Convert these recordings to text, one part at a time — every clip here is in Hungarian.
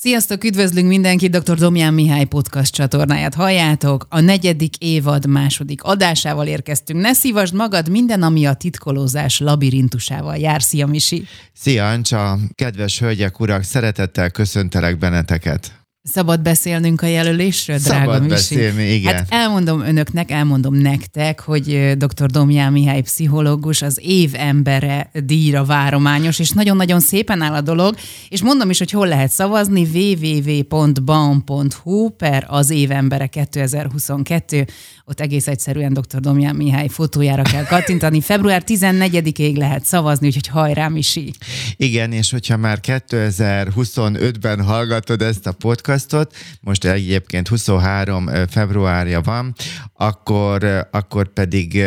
Sziasztok, üdvözlünk mindenkit, dr. Domján Mihály podcast csatornáját halljátok. A negyedik évad második adásával érkeztünk. Ne szívasd magad minden, ami a titkolózás labirintusával jár. Szia, Misi! Szia, Ancsa! Kedves hölgyek, urak, szeretettel köszöntelek benneteket! Szabad beszélnünk a jelölésről, Szabad drága Misi? beszélni, igen. Hát elmondom önöknek, elmondom nektek, hogy dr. Domján Mihály pszichológus az év embere díjra várományos, és nagyon-nagyon szépen áll a dolog, és mondom is, hogy hol lehet szavazni, www.baum.hu per az év embere 2022, ott egész egyszerűen dr. Domján Mihály fotójára kell kattintani. Február 14-ig lehet szavazni, úgyhogy hajrá, Misi! Igen, és hogyha már 2025-ben hallgatod ezt a podcastot, most egyébként 23 februárja van, akkor, akkor pedig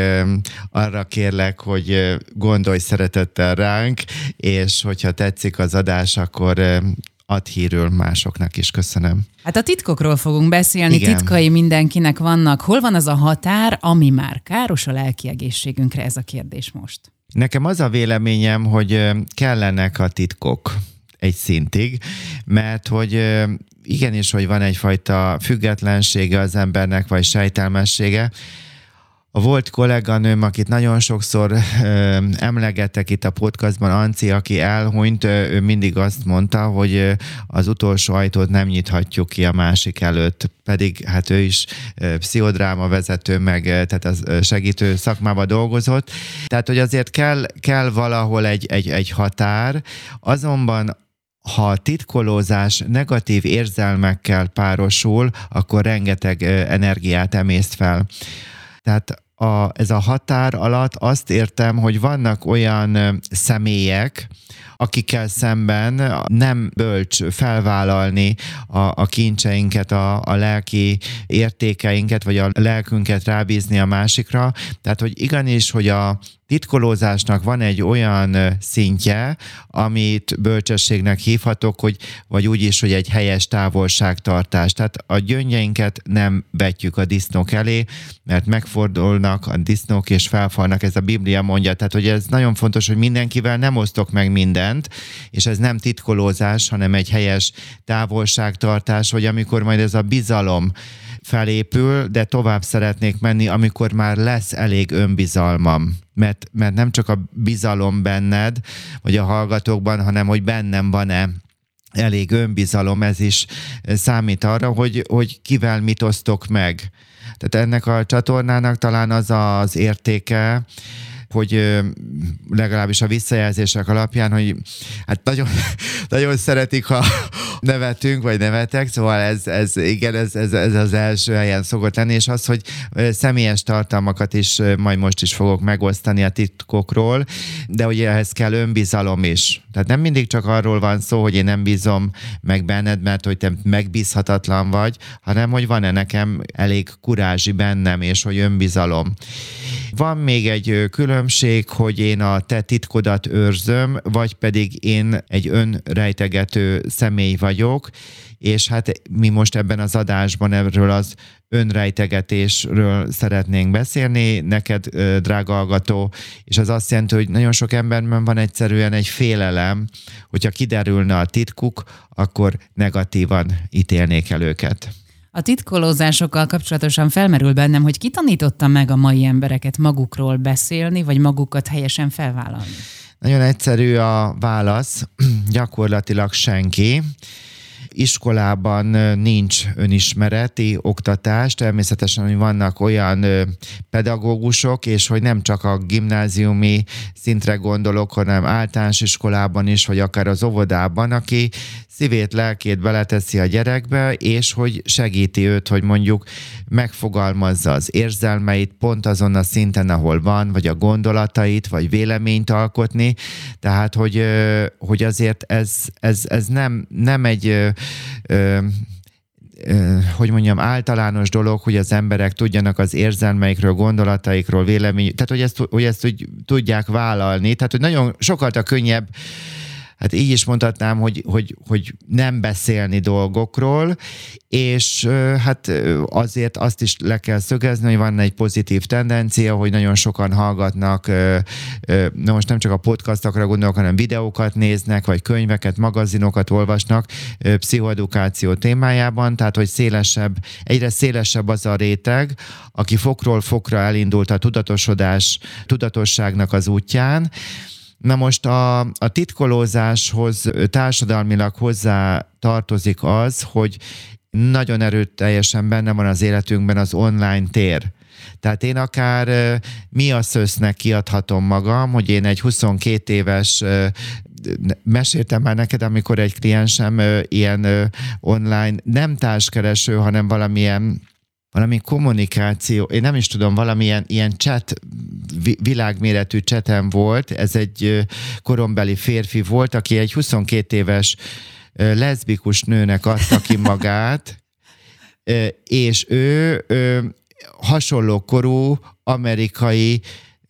arra kérlek, hogy gondolj szeretettel ránk, és hogyha tetszik az adás, akkor ad hírül másoknak is. Köszönöm. Hát a titkokról fogunk beszélni, Igen. titkai mindenkinek vannak. Hol van az a határ, ami már káros a lelki egészségünkre? Ez a kérdés most. Nekem az a véleményem, hogy kellenek a titkok egy szintig, mert hogy igenis, hogy van egyfajta függetlensége az embernek, vagy sejtelmessége, a volt kolléganőm, akit nagyon sokszor ö, emlegettek itt a podcastban, Anci, aki elhunyt, ő mindig azt mondta, hogy az utolsó ajtót nem nyithatjuk ki a másik előtt, pedig hát ő is ö, pszichodráma vezető, meg tehát az segítő szakmába dolgozott. Tehát, hogy azért kell, kell valahol egy, egy, egy határ, azonban ha a titkolózás negatív érzelmekkel párosul, akkor rengeteg energiát emészt fel. Tehát a, ez a határ alatt azt értem, hogy vannak olyan személyek, akikkel szemben nem bölcs felvállalni a, a kincseinket, a, a lelki értékeinket, vagy a lelkünket rábízni a másikra. Tehát, hogy igenis, hogy a titkolózásnak van egy olyan szintje, amit bölcsességnek hívhatok, hogy, vagy úgy is, hogy egy helyes távolságtartás. Tehát a gyöngyeinket nem vetjük a disznók elé, mert megfordulnak a disznók és felfalnak, ez a Biblia mondja. Tehát, hogy ez nagyon fontos, hogy mindenkivel nem osztok meg mindent, és ez nem titkolózás, hanem egy helyes távolságtartás, hogy amikor majd ez a bizalom felépül, de tovább szeretnék menni, amikor már lesz elég önbizalmam. Mert, mert nem csak a bizalom benned, vagy a hallgatókban, hanem hogy bennem van-e elég önbizalom, ez is számít arra, hogy, hogy kivel mit osztok meg. Tehát ennek a csatornának talán az az értéke, hogy legalábbis a visszajelzések alapján, hogy hát nagyon, nagyon szeretik, ha nevetünk, vagy nevetek, szóval ez, ez igen, ez, ez, ez az első helyen szokott lenni, és az, hogy személyes tartalmakat is majd most is fogok megosztani a titkokról, de ugye ehhez kell önbizalom is. Tehát nem mindig csak arról van szó, hogy én nem bízom meg benned, mert hogy te megbízhatatlan vagy, hanem hogy van-e nekem elég kurázsi bennem, és hogy önbizalom. Van még egy különbség, hogy én a te titkodat őrzöm, vagy pedig én egy önrejtegető személy vagyok, és hát mi most ebben az adásban erről az önrejtegetésről szeretnénk beszélni, neked, drága hallgató, és az azt jelenti, hogy nagyon sok emberben van egyszerűen egy félelem, hogyha kiderülne a titkuk, akkor negatívan ítélnék el őket. A titkolózásokkal kapcsolatosan felmerül bennem, hogy ki tanította meg a mai embereket magukról beszélni, vagy magukat helyesen felvállalni? Nagyon egyszerű a válasz, gyakorlatilag senki. Iskolában nincs önismereti oktatás, természetesen, hogy vannak olyan pedagógusok, és hogy nem csak a gimnáziumi szintre gondolok, hanem általános iskolában is, vagy akár az óvodában, aki szívét, lelkét beleteszi a gyerekbe, és hogy segíti őt, hogy mondjuk megfogalmazza az érzelmeit pont azon a szinten, ahol van, vagy a gondolatait, vagy véleményt alkotni. Tehát, hogy, hogy azért ez, ez, ez nem, nem egy ö, hogy mondjam, általános dolog, hogy az emberek tudjanak az érzelmeikről, gondolataikról, vélemény, tehát hogy ezt, hogy ezt úgy tudják vállalni, tehát hogy nagyon sokkal a könnyebb hát így is mondhatnám, hogy, hogy, hogy nem beszélni dolgokról, és hát azért azt is le kell szögezni, hogy van egy pozitív tendencia, hogy nagyon sokan hallgatnak, na most nem csak a podcastokra gondolok, hanem videókat néznek, vagy könyveket, magazinokat olvasnak pszichoedukáció témájában, tehát hogy szélesebb, egyre szélesebb az a réteg, aki fokról fokra elindult a tudatosodás, tudatosságnak az útján, Na most a, a titkolózáshoz társadalmilag hozzá tartozik az, hogy nagyon erőteljesen benne van az életünkben az online tér. Tehát én akár mi a szösznek kiadhatom magam, hogy én egy 22 éves meséltem már neked, amikor egy kliensem ilyen online, nem társkereső, hanem valamilyen valami kommunikáció, én nem is tudom, valamilyen ilyen chat, világméretű csetem volt, ez egy korombeli férfi volt, aki egy 22 éves leszbikus nőnek adta ki magát, és ő hasonló korú amerikai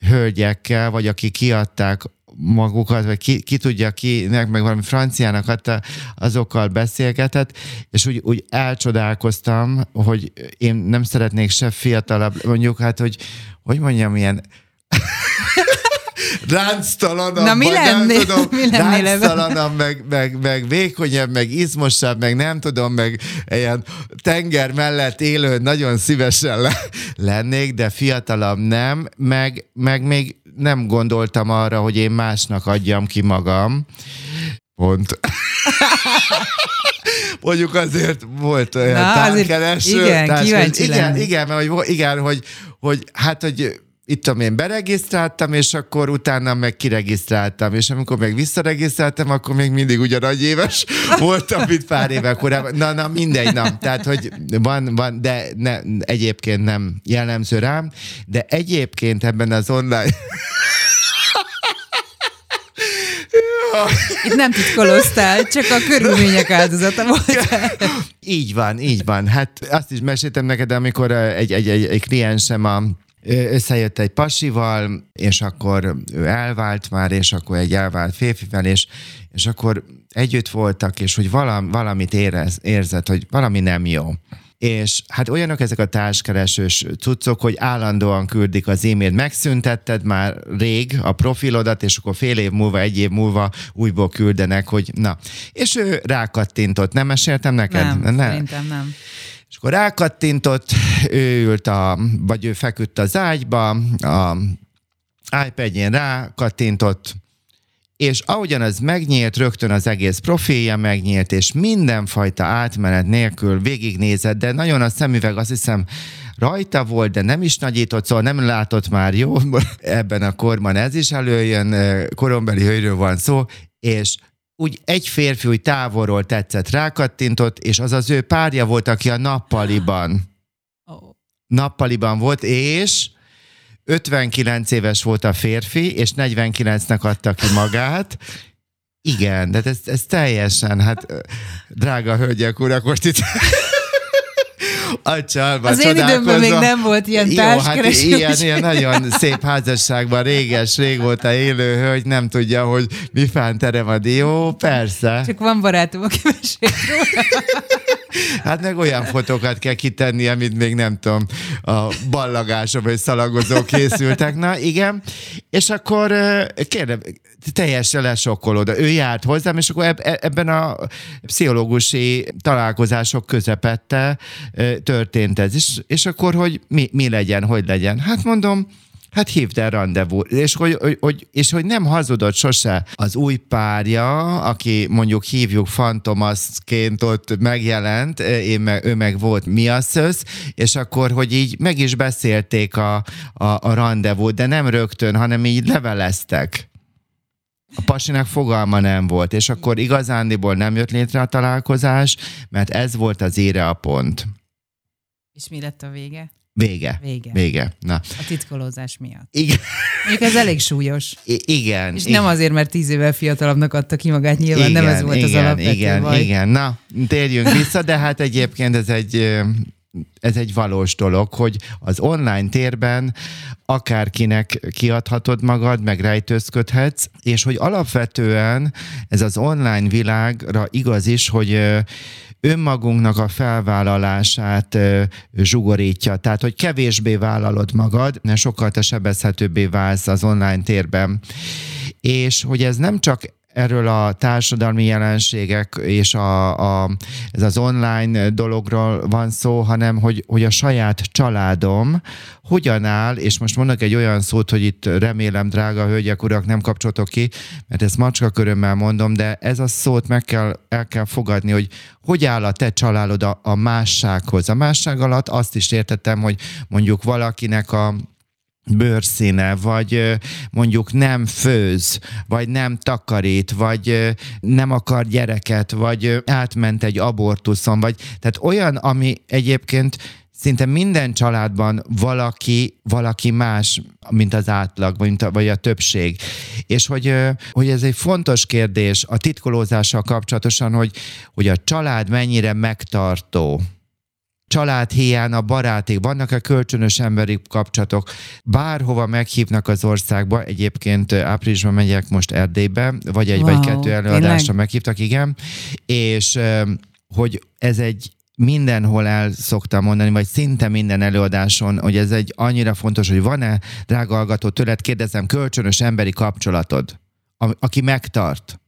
hölgyekkel, vagy akik kiadták magukat, vagy ki, ki tudja kinek, meg valami franciának adta, azokkal beszélgetett, és úgy, úgy elcsodálkoztam, hogy én nem szeretnék se fiatalabb, mondjuk hát, hogy hogy mondjam, ilyen ránctalanabb, Na, mi nem tudom, mi ránctalanabb, meg, meg, meg vékonyabb, meg izmosabb, meg nem tudom, meg ilyen tenger mellett élő nagyon szívesen le, lennék, de fiatalabb nem, meg, meg még nem gondoltam arra, hogy én másnak adjam ki magam. Pont. Mondjuk azért volt olyan Na, tárkereső. Igen, társ, kíváncsi igen, igen, mert, hogy, igen, hogy, hogy hát, hogy itt tudom én, beregisztráltam, és akkor utána meg kiregisztráltam, és amikor meg visszaregisztráltam, akkor még mindig ugyanagy éves voltam, mint pár éve korábban. Na, na, mindegy, nem. Tehát, hogy van, van, de ne, egyébként nem jellemző rám, de egyébként ebben az online Itt nem titkoloztál, csak a körülmények áldozata volt. így van, így van. Hát azt is meséltem neked, amikor egy, egy, egy, egy kliensem a összejött egy pasival, és akkor ő elvált már, és akkor egy elvált férfivel, és, és akkor együtt voltak, és hogy valam, valamit érez, érzett, hogy valami nem jó. És hát olyanok ezek a társkeresős cuccok, hogy állandóan küldik az e-mailt. Megszüntetted már rég a profilodat, és akkor fél év múlva, egy év múlva újból küldenek, hogy na. És ő rákattintott. Nem meséltem neked? Nem, nem. szerintem nem. Akkor rákattintott, ő ült a, vagy ő feküdt az ágyba, a iPad-jén rákattintott, és ahogyan az megnyílt, rögtön az egész profilja megnyílt, és mindenfajta átmenet nélkül végignézett, de nagyon a szemüveg azt hiszem rajta volt, de nem is nagyított, szóval nem látott már jó, ebben a korban ez is előjön, korombeli hölgyről van szó, és úgy egy férfi úgy távolról tetszett, rákattintott, és az az ő párja volt, aki a nappaliban. Oh. Nappaliban volt, és 59 éves volt a férfi, és 49-nek adta ki magát. Igen, de ez, ez teljesen, hát drága hölgyek, urak, most itt a csalba Az én időmben még nem volt ilyen társkereső. Jó, hát ilyen, ilyen nagyon szép házasságban réges, régóta élő hölgy nem tudja, hogy mi fán terem a dió, persze. Csak van barátom, aki mesél Hát meg olyan fotókat kell kitenni, amit még nem tudom, a ballagások vagy szalagozók készültek. Na igen, és akkor kérdem, teljesen lesokkolód. Ő járt hozzám, és akkor ebben a pszichológusi találkozások közepette történt ez. És, és akkor, hogy mi, mi legyen, hogy legyen? Hát mondom, hát hívd el rendezvú, és hogy, hogy, és hogy nem hazudott sose az új párja, aki mondjuk hívjuk fantomaszként ott megjelent, én meg, ő meg volt mi a szösz, és akkor, hogy így meg is beszélték a, a, a rendezvút, de nem rögtön, hanem így leveleztek. A pasinak fogalma nem volt, és akkor igazándiból nem jött létre a találkozás, mert ez volt az ére a pont. És mi lett a vége? Vége. Vége. Vége. Na. A titkolózás miatt. Igen. Mondjuk ez elég súlyos. I- igen. És igen. nem azért, mert tíz évvel fiatalabbnak adta ki magát, nyilván igen, nem ez volt igen, az alapvető Igen, baj. igen. Na, térjünk vissza, de hát egyébként ez egy ez egy valós dolog, hogy az online térben akárkinek kiadhatod magad, meg rejtőzködhetsz, és hogy alapvetően ez az online világra igaz is, hogy önmagunknak a felvállalását zsugorítja. Tehát, hogy kevésbé vállalod magad, sokkal te sebezhetőbbé válsz az online térben. És hogy ez nem csak erről a társadalmi jelenségek és a, a, ez az online dologról van szó, hanem hogy, hogy a saját családom hogyan áll, és most mondok egy olyan szót, hogy itt remélem, drága hölgyek, urak, nem kapcsolatok ki, mert ezt macska körömmel mondom, de ez a szót meg kell, el kell fogadni, hogy hogy áll a te családod a, a mássághoz. A másság alatt azt is értettem, hogy mondjuk valakinek a bőrszíne, vagy mondjuk nem főz, vagy nem takarít, vagy nem akar gyereket, vagy átment egy abortuszon, vagy tehát olyan, ami egyébként szinte minden családban valaki, valaki más, mint az átlag, vagy, a, vagy a többség. És hogy, hogy ez egy fontos kérdés a titkolózással kapcsolatosan, hogy, hogy a család mennyire megtartó családhéján a baráték, vannak-e kölcsönös emberi kapcsolatok, bárhova meghívnak az országba, egyébként áprilisban megyek most Erdélybe, vagy egy wow, vagy kettő előadásra tényleg? meghívtak, igen, és hogy ez egy mindenhol el szoktam mondani, vagy szinte minden előadáson, hogy ez egy annyira fontos, hogy van-e, drága hallgató, tőled kérdezem, kölcsönös emberi kapcsolatod, aki megtart.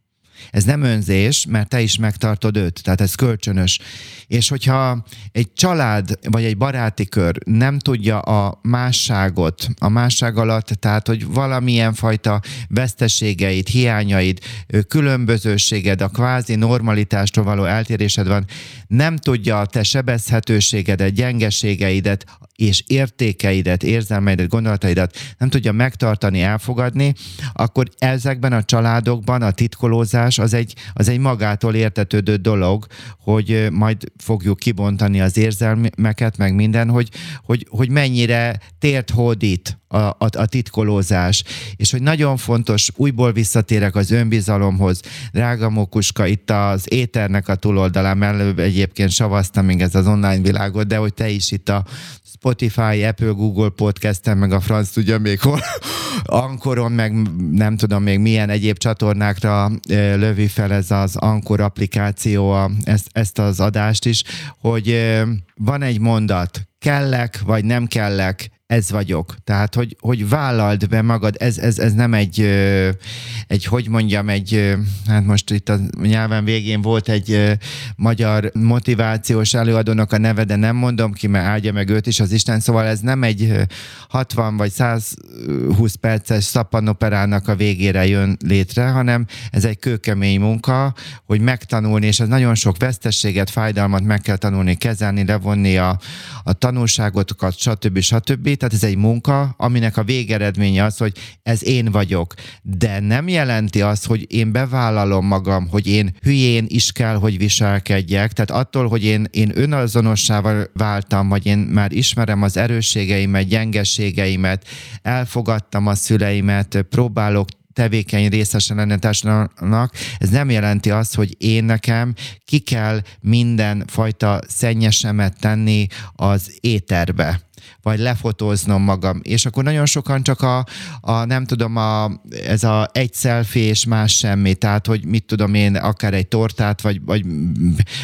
Ez nem önzés, mert te is megtartod őt, tehát ez kölcsönös. És hogyha egy család vagy egy baráti kör nem tudja a másságot, a másság alatt, tehát hogy valamilyen fajta veszteségeit, hiányaid, különbözőséged, a kvázi normalitástól való eltérésed van, nem tudja a te sebezhetőségedet, gyengeségeidet és értékeidet, érzelmeidet, gondolataidat nem tudja megtartani, elfogadni, akkor ezekben a családokban a titkolózás az egy, az egy magától értetődő dolog, hogy majd fogjuk kibontani az érzelmeket, meg minden, hogy, hogy, hogy mennyire tért hódít a, a, a titkolózás, és hogy nagyon fontos, újból visszatérek az önbizalomhoz. Drága Mókuska, itt az éternek a túloldalán, előbb egyébként savaztam még ez az online világot, de hogy te is itt a Spotify, Apple, Google podcasten, meg a franc tudja még hol, Ankoron, meg nem tudom még milyen egyéb csatornákra lövi fel ez az Ankor applikáció a, ezt, ezt az adást is, hogy van egy mondat, kellek vagy nem kellek, ez vagyok. Tehát, hogy, hogy vállald be magad, ez, ez, ez nem egy, egy, hogy mondjam, egy, hát most itt a nyelven végén volt egy magyar motivációs előadónak a neve, de nem mondom ki, mert áldja meg őt is az Isten, szóval ez nem egy 60 vagy 120 perces szappanoperának a végére jön létre, hanem ez egy kőkemény munka, hogy megtanulni, és ez nagyon sok vesztességet, fájdalmat meg kell tanulni, kezelni, levonni a, a tanulságotokat, stb. stb tehát ez egy munka, aminek a végeredménye az, hogy ez én vagyok. De nem jelenti azt, hogy én bevállalom magam, hogy én hülyén is kell, hogy viselkedjek. Tehát attól, hogy én, én önazonossával váltam, vagy én már ismerem az erősségeimet, gyengeségeimet, elfogadtam a szüleimet, próbálok tevékeny részesen lenni társadalomnak, ez nem jelenti azt, hogy én nekem ki kell minden fajta szennyesemet tenni az éterbe vagy lefotóznom magam. És akkor nagyon sokan csak a, a nem tudom, a, ez a egy selfie és más semmi, tehát hogy mit tudom én, akár egy tortát, vagy, vagy,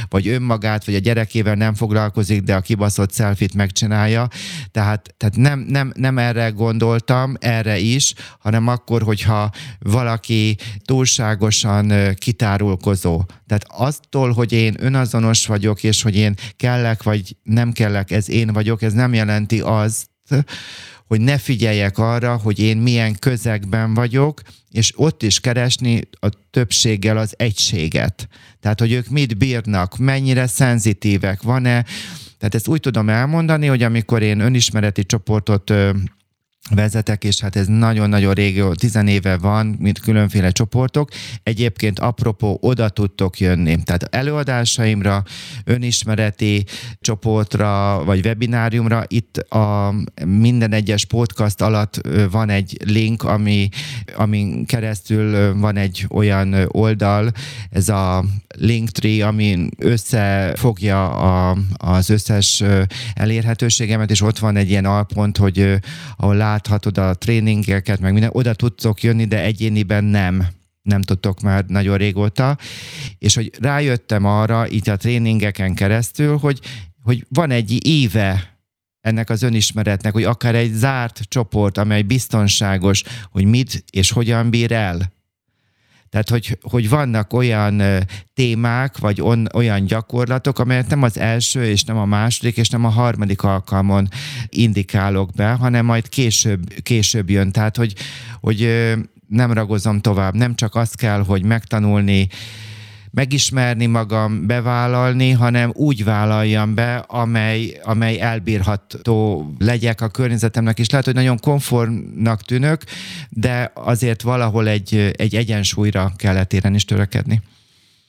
vagy önmagát, vagy a gyerekével nem foglalkozik, de a kibaszott selfit megcsinálja. Tehát, tehát nem, nem, nem erre gondoltam, erre is, hanem akkor, hogyha valaki túlságosan kitárulkozó. Tehát aztól, hogy én önazonos vagyok, és hogy én kellek, vagy nem kellek, ez én vagyok, ez nem jelenti azt, hogy ne figyeljek arra, hogy én milyen közegben vagyok, és ott is keresni a többséggel az egységet. Tehát, hogy ők mit bírnak, mennyire szenzitívek, van-e. Tehát ezt úgy tudom elmondani, hogy amikor én önismereti csoportot vezetek, és hát ez nagyon-nagyon régő, tizenéve van, mint különféle csoportok. Egyébként apropó, oda tudtok jönni. Tehát előadásaimra, önismereti csoportra, vagy webináriumra, itt a minden egyes podcast alatt van egy link, ami, amin keresztül van egy olyan oldal, ez a Linktree, ami összefogja a, az összes elérhetőségemet, és ott van egy ilyen alpont, hogy ahol láthatod a tréningeket, meg minden, oda tudtok jönni, de egyéniben nem nem tudtok már nagyon régóta, és hogy rájöttem arra itt a tréningeken keresztül, hogy, hogy van egy éve ennek az önismeretnek, hogy akár egy zárt csoport, amely biztonságos, hogy mit és hogyan bír el. Tehát, hogy, hogy vannak olyan témák, vagy on, olyan gyakorlatok, amelyet nem az első, és nem a második, és nem a harmadik alkalmon indikálok be, hanem majd később, később jön. Tehát, hogy, hogy nem ragozom tovább. Nem csak azt kell, hogy megtanulni, megismerni magam, bevállalni, hanem úgy vállaljam be, amely, amely elbírható legyek a környezetemnek, és lehet, hogy nagyon konformnak tűnök, de azért valahol egy, egy egyensúlyra kellett éren is törekedni.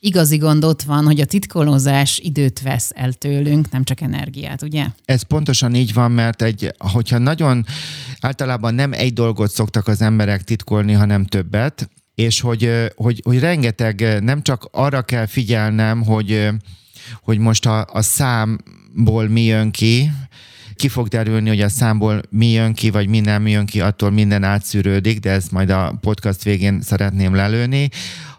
Igazi gond ott van, hogy a titkolózás időt vesz el tőlünk, nem csak energiát, ugye? Ez pontosan így van, mert egy, hogyha nagyon általában nem egy dolgot szoktak az emberek titkolni, hanem többet, és hogy, hogy, hogy rengeteg, nem csak arra kell figyelnem, hogy, hogy most a, a számból mi jön ki, ki fog derülni, hogy a számból mi jön ki, vagy mi nem jön ki, attól minden átszűrődik, de ezt majd a podcast végén szeretném lelőni,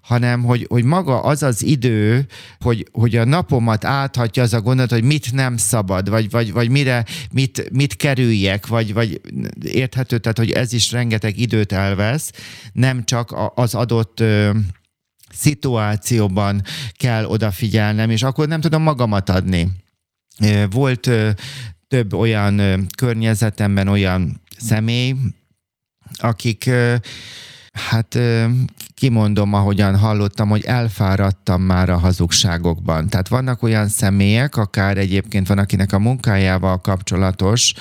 hanem hogy, hogy maga az az idő, hogy, hogy a napomat áthatja az a gondolat, hogy mit nem szabad, vagy, vagy, vagy mire, mit, mit kerüljek, vagy, vagy érthető, tehát hogy ez is rengeteg időt elvesz, nem csak az adott szituációban kell odafigyelnem, és akkor nem tudom magamat adni. Volt több olyan környezetemben olyan személy, akik Hát kimondom, ahogyan hallottam, hogy elfáradtam már a hazugságokban. Tehát vannak olyan személyek, akár egyébként van, akinek a munkájával kapcsolatos,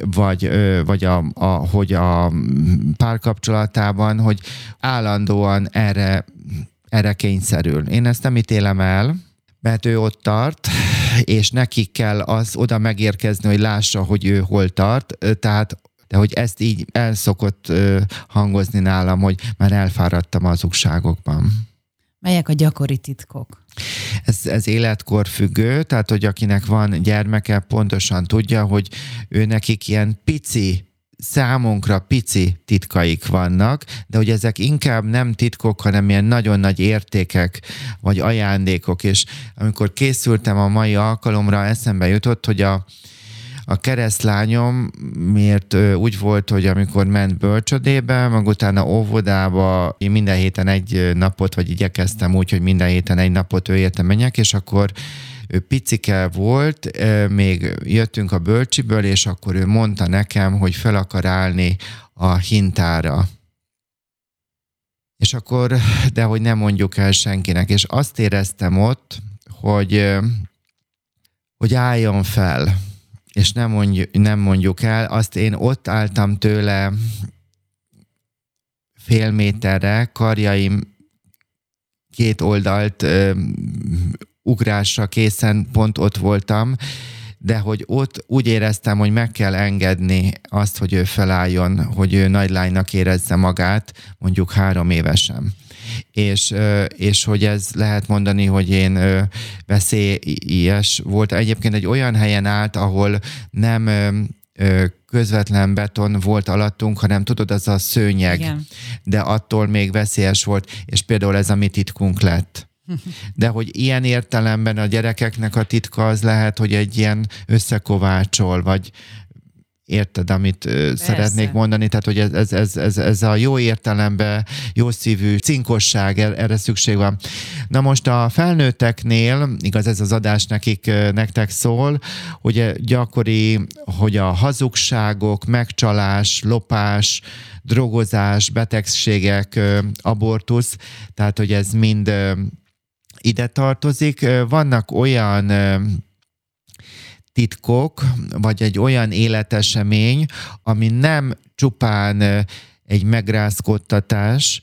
vagy, vagy a, a, hogy a párkapcsolatában, hogy állandóan erre, erre kényszerül. Én ezt nem ítélem el, mert ő ott tart, és neki kell az oda megérkezni, hogy lássa, hogy ő hol tart, tehát de hogy ezt így el szokott hangozni nálam, hogy már elfáradtam az ukságokban. Melyek a gyakori titkok? Ez, ez életkor függő, tehát hogy akinek van gyermeke, pontosan tudja, hogy ő nekik ilyen pici számunkra pici titkaik vannak, de hogy ezek inkább nem titkok, hanem ilyen nagyon nagy értékek vagy ajándékok, és amikor készültem a mai alkalomra, eszembe jutott, hogy a, a keresztlányom miért úgy volt, hogy amikor ment bölcsödébe, meg utána óvodába, én minden héten egy napot, vagy igyekeztem úgy, hogy minden héten egy napot ő érte menjek, és akkor ő picike volt, még jöttünk a bölcsiből, és akkor ő mondta nekem, hogy fel akar állni a hintára. És akkor, de hogy nem mondjuk el senkinek. És azt éreztem ott, hogy, hogy álljon fel és nem mondjuk, nem mondjuk el, azt én ott álltam tőle fél méterre, karjaim két oldalt ö, ugrásra készen pont ott voltam, de hogy ott úgy éreztem, hogy meg kell engedni azt, hogy ő felálljon, hogy ő nagy lánynak érezze magát, mondjuk három évesen és, és hogy ez lehet mondani, hogy én veszélyes volt. Egyébként egy olyan helyen állt, ahol nem közvetlen beton volt alattunk, hanem tudod, az a szőnyeg, Igen. de attól még veszélyes volt, és például ez a mi titkunk lett. De hogy ilyen értelemben a gyerekeknek a titka az lehet, hogy egy ilyen összekovácsol, vagy Érted, amit Persze. szeretnék mondani? Tehát, hogy ez, ez, ez, ez, ez a jó értelemben, jó szívű cinkosság, er, erre szükség van. Na most a felnőtteknél, igaz ez az adás nekik, nektek szól, hogy gyakori, hogy a hazugságok, megcsalás, lopás, drogozás, betegségek, abortusz, tehát, hogy ez mind ide tartozik. Vannak olyan titkok, vagy egy olyan életesemény, ami nem csupán egy megrázkodtatás,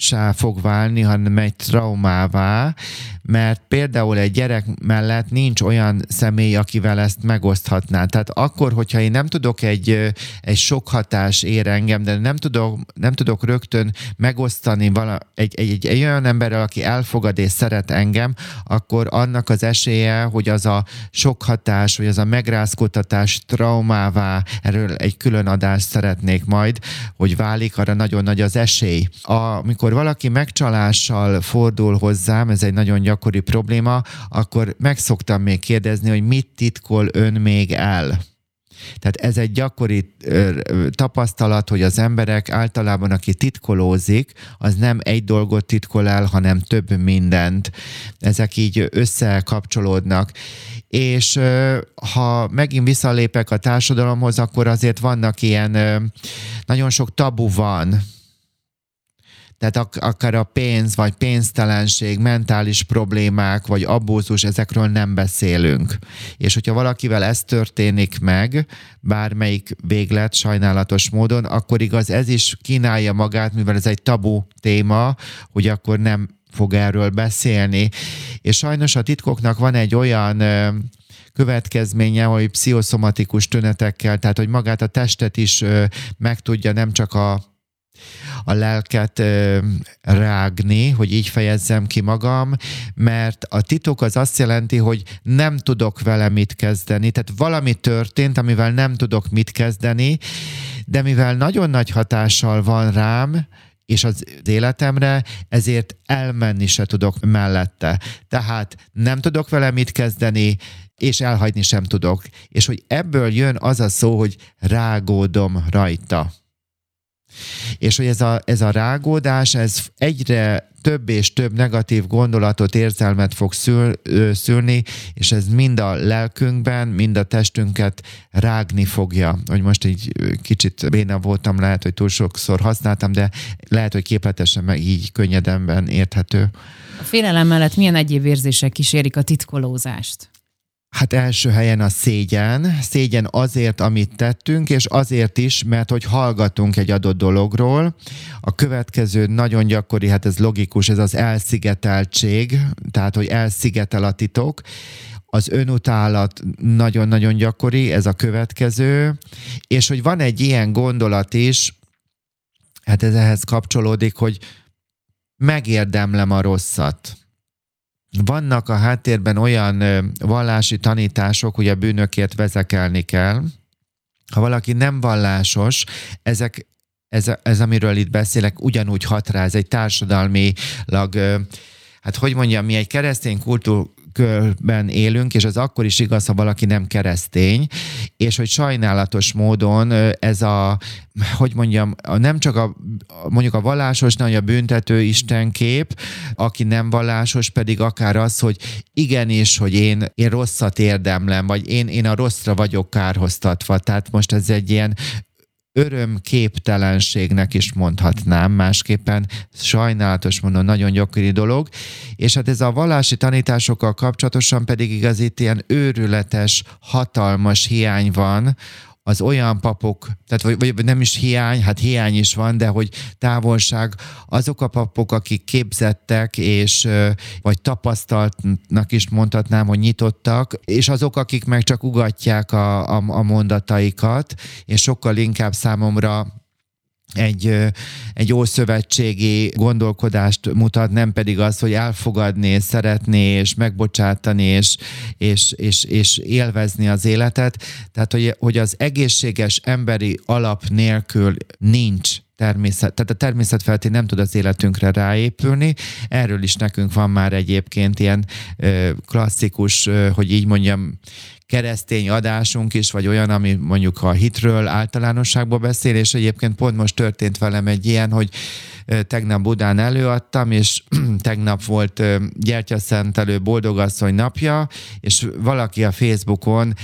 sá fog válni, hanem egy traumává, mert például egy gyerek mellett nincs olyan személy, akivel ezt megoszthatná. Tehát akkor, hogyha én nem tudok egy, egy sok hatás ér engem, de nem tudok, nem tudok rögtön megosztani vala, egy, egy, egy, egy olyan emberrel, aki elfogad és szeret engem, akkor annak az esélye, hogy az a sok hatás, vagy az a megrázkodtatás traumává, erről egy külön adást szeretnék majd, hogy válik, arra nagyon nagy az esély. Amikor valaki megcsalással fordul hozzám, ez egy nagyon gyakori probléma, akkor meg szoktam még kérdezni, hogy mit titkol ön még el. Tehát ez egy gyakori tapasztalat, hogy az emberek általában, aki titkolózik, az nem egy dolgot titkol el, hanem több mindent. Ezek így összekapcsolódnak. És ha megint visszalépek a társadalomhoz, akkor azért vannak ilyen, nagyon sok tabu van, tehát ak- akár a pénz, vagy pénztelenség, mentális problémák, vagy abúzus, ezekről nem beszélünk. És hogyha valakivel ez történik meg, bármelyik véglet sajnálatos módon, akkor igaz, ez is kínálja magát, mivel ez egy tabu téma, hogy akkor nem fog erről beszélni. És sajnos a titkoknak van egy olyan következménye, hogy pszichoszomatikus tünetekkel, tehát hogy magát a testet is meg tudja nem csak a a lelket rágni, hogy így fejezzem ki magam, mert a titok az azt jelenti, hogy nem tudok vele mit kezdeni, tehát valami történt, amivel nem tudok mit kezdeni, de mivel nagyon nagy hatással van rám, és az életemre, ezért elmenni se tudok mellette. Tehát nem tudok vele mit kezdeni, és elhagyni sem tudok. És hogy ebből jön az a szó, hogy rágódom rajta. És hogy ez a, ez a rágódás, ez egyre több és több negatív gondolatot, érzelmet fog szül, szülni, és ez mind a lelkünkben, mind a testünket rágni fogja. Hogy most egy kicsit béna voltam, lehet, hogy túl sokszor használtam, de lehet, hogy képletesen meg így könnyedemben érthető. A félelem mellett milyen egyéb érzések kísérik a titkolózást? Hát első helyen a szégyen. Szégyen azért, amit tettünk, és azért is, mert hogy hallgatunk egy adott dologról. A következő nagyon gyakori, hát ez logikus, ez az elszigeteltség, tehát hogy elszigetel a titok. Az önutálat nagyon-nagyon gyakori, ez a következő. És hogy van egy ilyen gondolat is, hát ez ehhez kapcsolódik, hogy megérdemlem a rosszat vannak a háttérben olyan vallási tanítások, hogy a bűnökért vezekelni kell. Ha valaki nem vallásos, ezek ez, ez, amiről itt beszélek, ugyanúgy hat rá, ez egy társadalmilag, hát hogy mondjam, mi egy keresztény kultúr, körben élünk, és ez akkor is igaz, ha valaki nem keresztény, és hogy sajnálatos módon ez a, hogy mondjam, nem csak a, mondjuk a vallásos, hanem a büntető istenkép, aki nem vallásos, pedig akár az, hogy igenis, hogy én, én rosszat érdemlem, vagy én, én a rosszra vagyok kárhoztatva. Tehát most ez egy ilyen örömképtelenségnek is mondhatnám, másképpen. Sajnálatos mondom, nagyon gyakori dolog, és hát ez a vallási tanításokkal kapcsolatosan pedig igaz itt ilyen őrületes, hatalmas hiány van az olyan papok, tehát vagy, vagy nem is hiány, hát hiány is van, de hogy távolság, azok a papok, akik képzettek, és vagy tapasztaltnak is mondhatnám, hogy nyitottak, és azok, akik meg csak ugatják a, a, a mondataikat, és sokkal inkább számomra egy, egy ószövetségi gondolkodást mutat, nem pedig az, hogy elfogadni, és szeretni, és megbocsátani, és, és, és, és élvezni az életet. Tehát, hogy, hogy az egészséges emberi alap nélkül nincs természet, tehát a természetfelté nem tud az életünkre ráépülni. Erről is nekünk van már egyébként ilyen ö, klasszikus, ö, hogy így mondjam, keresztény adásunk is, vagy olyan, ami mondjuk a hitről általánosságban beszél, és egyébként pont most történt velem egy ilyen, hogy tegnap Budán előadtam, és tegnap volt gyertyaszentelő boldogasszony napja, és valaki a Facebookon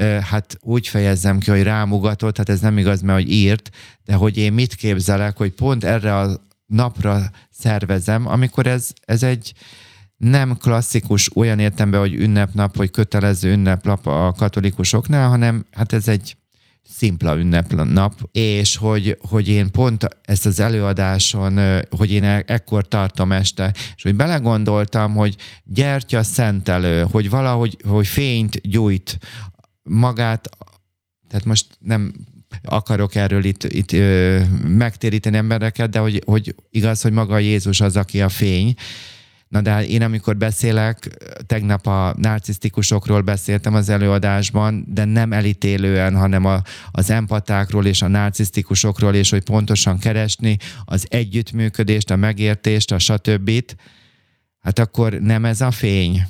hát úgy fejezzem ki, hogy rámugatott, hát ez nem igaz, mert hogy írt, de hogy én mit képzelek, hogy pont erre a napra szervezem, amikor ez, ez egy nem klasszikus olyan értemben, hogy ünnepnap, hogy kötelező ünnepnap a katolikusoknál, hanem hát ez egy szimpla ünnepnap, és hogy, hogy én pont ezt az előadáson, hogy én e, ekkor tartom este, és hogy belegondoltam, hogy gyertya szentelő, hogy valahogy hogy fényt gyújt magát, tehát most nem akarok erről itt, itt ö, megtéríteni embereket, de hogy, hogy igaz, hogy maga Jézus az, aki a fény, Na de hát én amikor beszélek, tegnap a narcisztikusokról beszéltem az előadásban, de nem elítélően, hanem a, az empatákról és a narcisztikusokról, és hogy pontosan keresni az együttműködést, a megértést, a stb. Hát akkor nem ez a fény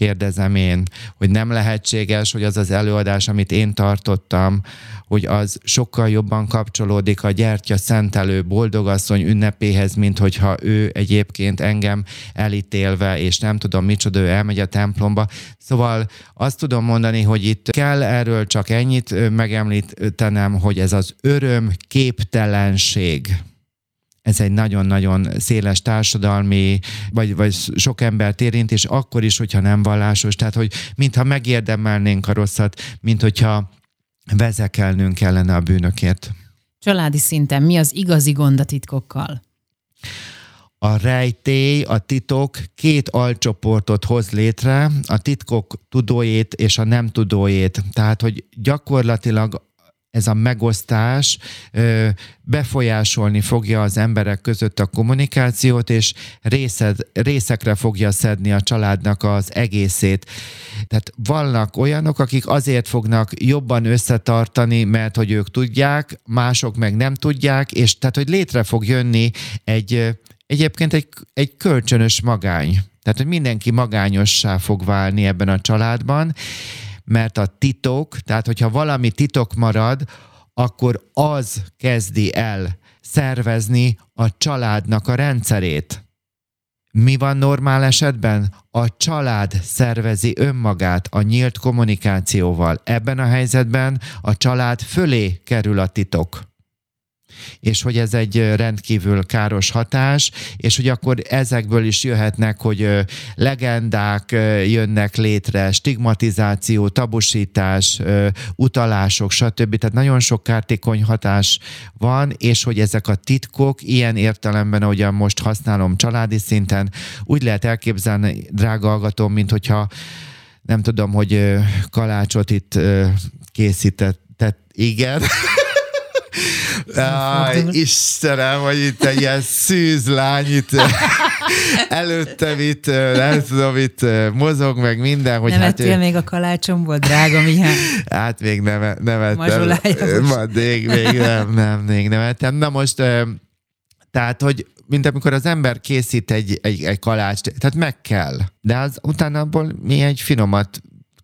kérdezem én, hogy nem lehetséges, hogy az az előadás, amit én tartottam, hogy az sokkal jobban kapcsolódik a gyertya szentelő boldogasszony ünnepéhez, mint hogyha ő egyébként engem elítélve, és nem tudom micsoda, ő elmegy a templomba. Szóval azt tudom mondani, hogy itt kell erről csak ennyit megemlítenem, hogy ez az öröm képtelenség, ez egy nagyon-nagyon széles társadalmi, vagy, vagy sok embert érint, és akkor is, hogyha nem vallásos. Tehát, hogy mintha megérdemelnénk a rosszat, mint hogyha vezekelnünk kellene a bűnökért. Családi szinten mi az igazi gond a titkokkal? A rejtély, a titok két alcsoportot hoz létre, a titkok tudójét és a nem tudójét. Tehát, hogy gyakorlatilag ez a megosztás befolyásolni fogja az emberek között a kommunikációt, és részed, részekre fogja szedni a családnak az egészét. Tehát vannak olyanok, akik azért fognak jobban összetartani, mert hogy ők tudják, mások meg nem tudják, és tehát, hogy létre fog jönni egy, egyébként egy, egy kölcsönös magány. Tehát, hogy mindenki magányossá fog válni ebben a családban, mert a titok, tehát hogyha valami titok marad, akkor az kezdi el szervezni a családnak a rendszerét. Mi van normál esetben? A család szervezi önmagát a nyílt kommunikációval. Ebben a helyzetben a család fölé kerül a titok és hogy ez egy rendkívül káros hatás, és hogy akkor ezekből is jöhetnek, hogy legendák jönnek létre, stigmatizáció, tabusítás, utalások, stb. Tehát nagyon sok kártékony hatás van, és hogy ezek a titkok ilyen értelemben, ahogyan most használom családi szinten, úgy lehet elképzelni, drága hallgatom, mint hogyha nem tudom, hogy kalácsot itt készített, tehát igen. Áj, Istenem, hogy itt egy ilyen szűz lány itt előttem itt, nem tudom, itt mozog meg minden. Hogy hát ő... még a kalácsomból, drága Mihály? Hát még nem, nem ettem. Ma, még, még nem, nem, még nem ettem. Na most, tehát, hogy mint amikor az ember készít egy, egy, egy kalácst, tehát meg kell, de az utána abból mi egy finomat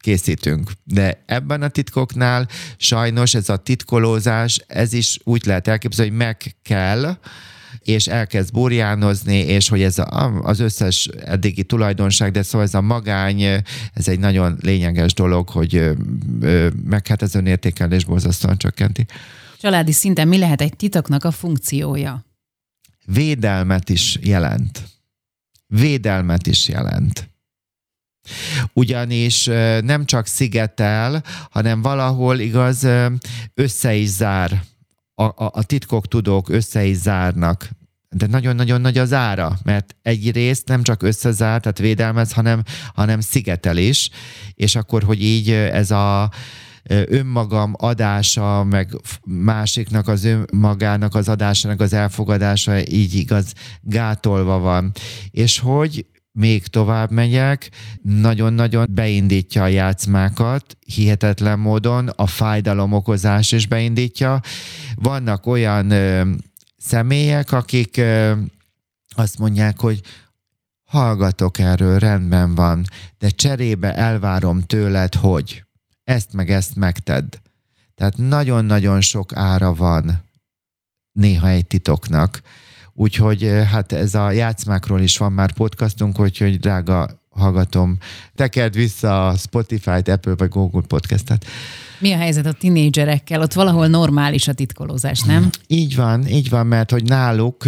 készítünk. De ebben a titkoknál sajnos ez a titkolózás, ez is úgy lehet elképzelni, hogy meg kell, és elkezd burjánozni, és hogy ez a, az összes eddigi tulajdonság, de szóval ez a magány, ez egy nagyon lényeges dolog, hogy meg hát ez önértékelés borzasztóan csökkenti. Családi szinten mi lehet egy titoknak a funkciója? Védelmet is jelent. Védelmet is jelent ugyanis nem csak szigetel, hanem valahol igaz össze is zár. A, a, a titkok tudók össze is zárnak. De nagyon-nagyon nagy az ára, mert egy részt nem csak összezár, tehát védelmez, hanem, hanem szigetel is, és akkor, hogy így ez a önmagam adása, meg másiknak az önmagának az adásának az elfogadása így igaz gátolva van. És hogy még tovább megyek, nagyon-nagyon beindítja a játszmákat, hihetetlen módon, a fájdalom okozás is beindítja. Vannak olyan ö, személyek, akik ö, azt mondják, hogy hallgatok erről, rendben van, de cserébe elvárom tőled, hogy ezt meg ezt megtedd. Tehát nagyon-nagyon sok ára van néha egy titoknak Úgyhogy hát ez a játszmákról is van már podcastunk, úgyhogy drága hallgatom. Tekerd vissza a Spotify-t, Apple vagy Google podcastet. Mi a helyzet a tinédzserekkel? Ott valahol normális a titkolózás, nem? Így van, így van, mert hogy náluk,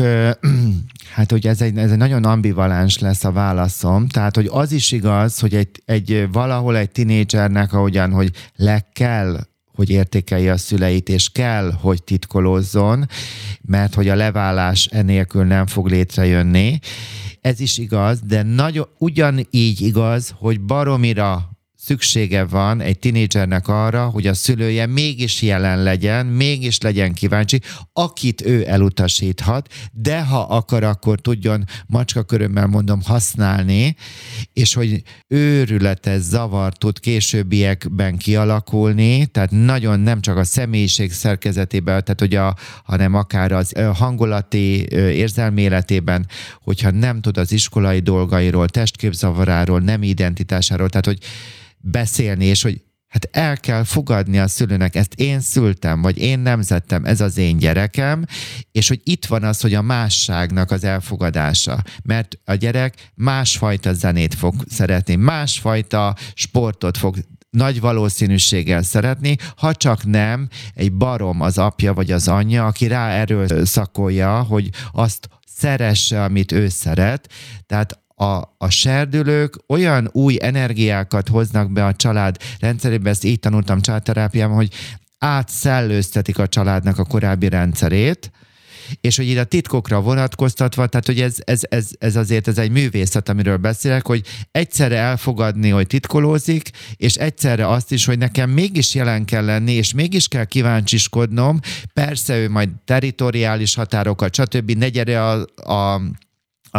hát hogy ez egy, ez egy nagyon ambivalens lesz a válaszom, tehát hogy az is igaz, hogy egy, egy valahol egy tinédzsernek, ahogyan, hogy le kell hogy értékelje a szüleit, és kell, hogy titkolózzon, mert hogy a leválás enélkül nem fog létrejönni. Ez is igaz, de nagyon ugyanígy igaz, hogy baromira szüksége van egy tinédzsernek arra, hogy a szülője mégis jelen legyen, mégis legyen kíváncsi, akit ő elutasíthat, de ha akar, akkor tudjon macska körömmel mondom használni, és hogy őrületes zavar tud későbbiekben kialakulni, tehát nagyon nem csak a személyiség szerkezetében, tehát hogy a, hanem akár az hangulati érzelmi életében, hogyha nem tud az iskolai dolgairól, testképzavaráról, nem identitásáról, tehát hogy beszélni, és hogy hát el kell fogadni a szülőnek, ezt én szültem, vagy én nemzettem, ez az én gyerekem, és hogy itt van az, hogy a másságnak az elfogadása, mert a gyerek másfajta zenét fog szeretni, másfajta sportot fog nagy valószínűséggel szeretni, ha csak nem egy barom az apja vagy az anyja, aki rá erről szakolja, hogy azt szeresse, amit ő szeret. Tehát a, a serdülők olyan új energiákat hoznak be a család rendszerébe, ezt így tanultam családterápiában, hogy átszellőztetik a családnak a korábbi rendszerét, és hogy itt a titkokra vonatkoztatva, tehát hogy ez, ez, ez, ez azért ez egy művészet, amiről beszélek, hogy egyszerre elfogadni, hogy titkolózik, és egyszerre azt is, hogy nekem mégis jelen kell lenni, és mégis kell kíváncsiskodnom, persze ő majd teritoriális határokat, stb. ne gyere a, a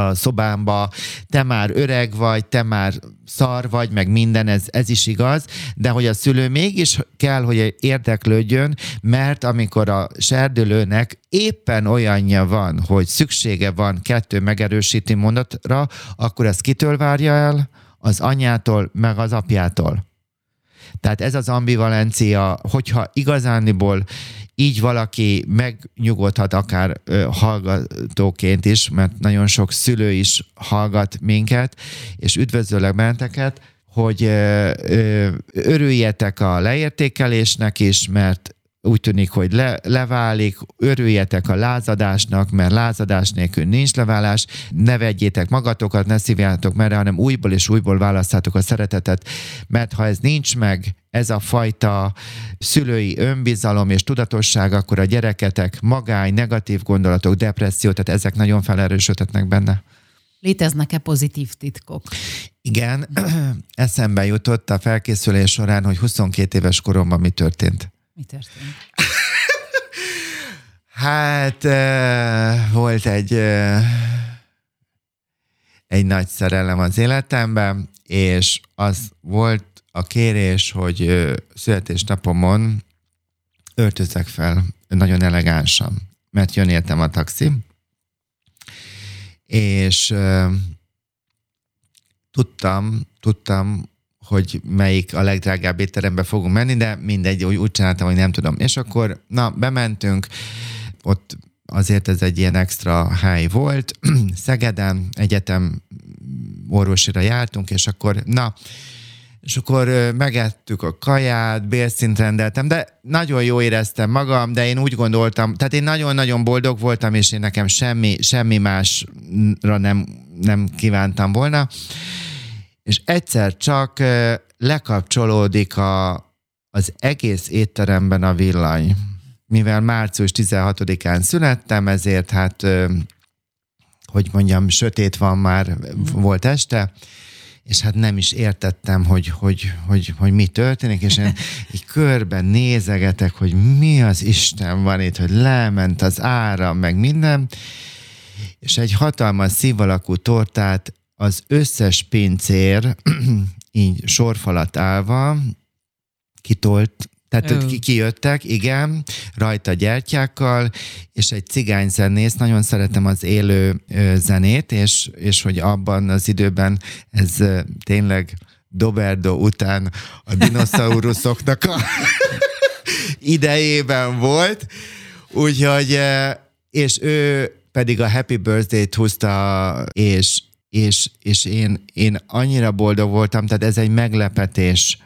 a szobámba, te már öreg vagy, te már szar vagy, meg minden, ez, ez is igaz, de hogy a szülő mégis kell, hogy érdeklődjön, mert amikor a serdülőnek éppen olyanja van, hogy szüksége van kettő megerősíti mondatra, akkor ezt kitől várja el? Az anyától, meg az apjától. Tehát ez az ambivalencia, hogyha igazániból így valaki megnyugodhat akár ö, hallgatóként is, mert nagyon sok szülő is hallgat minket, és üdvözöllek benneteket, hogy ö, ö, örüljetek a leértékelésnek is, mert úgy tűnik, hogy le, leválik, örüljetek a lázadásnak, mert lázadás nélkül nincs leválás, ne vegyétek magatokat, ne szívjátok merre, hanem újból és újból választátok a szeretetet, mert ha ez nincs meg, ez a fajta szülői önbizalom és tudatosság, akkor a gyereketek magány, negatív gondolatok, depresszió, tehát ezek nagyon felerősödhetnek benne. Léteznek-e pozitív titkok? Igen, eszembe jutott a felkészülés során, hogy 22 éves koromban mi történt. Mi történt? hát volt egy egy nagy szerelem az életemben, és az volt a kérés, hogy születésnapomon öltözek fel nagyon elegánsan, mert jön értem a taxi, és tudtam, tudtam, hogy melyik a legdrágább étterembe fogunk menni, de mindegy, úgy, úgy csináltam, hogy nem tudom. És akkor, na, bementünk, ott azért ez egy ilyen extra hely volt. Szegeden egyetem orvosira jártunk, és akkor, na, és akkor megettük a kaját, bélszint rendeltem, de nagyon jó éreztem magam, de én úgy gondoltam, tehát én nagyon-nagyon boldog voltam, és én nekem semmi, semmi másra nem, nem kívántam volna és egyszer csak lekapcsolódik a, az egész étteremben a villany. Mivel március 16-án születtem, ezért hát, hogy mondjam, sötét van már, volt este, és hát nem is értettem, hogy, hogy, hogy, hogy mi történik, és én így körben nézegetek, hogy mi az Isten van itt, hogy lement az áram, meg minden, és egy hatalmas szívalakú tortát az összes pincér így sorfalat állva kitolt, tehát ki, kijöttek, igen, rajta gyertyákkal, és egy cigány zenész, nagyon szeretem az élő zenét, és, és hogy abban az időben ez tényleg Doberdo után a dinoszauruszoknak a idejében volt, úgyhogy, és ő pedig a Happy Birthday-t húzta, és és, és én, én annyira boldog voltam, tehát ez egy meglepetés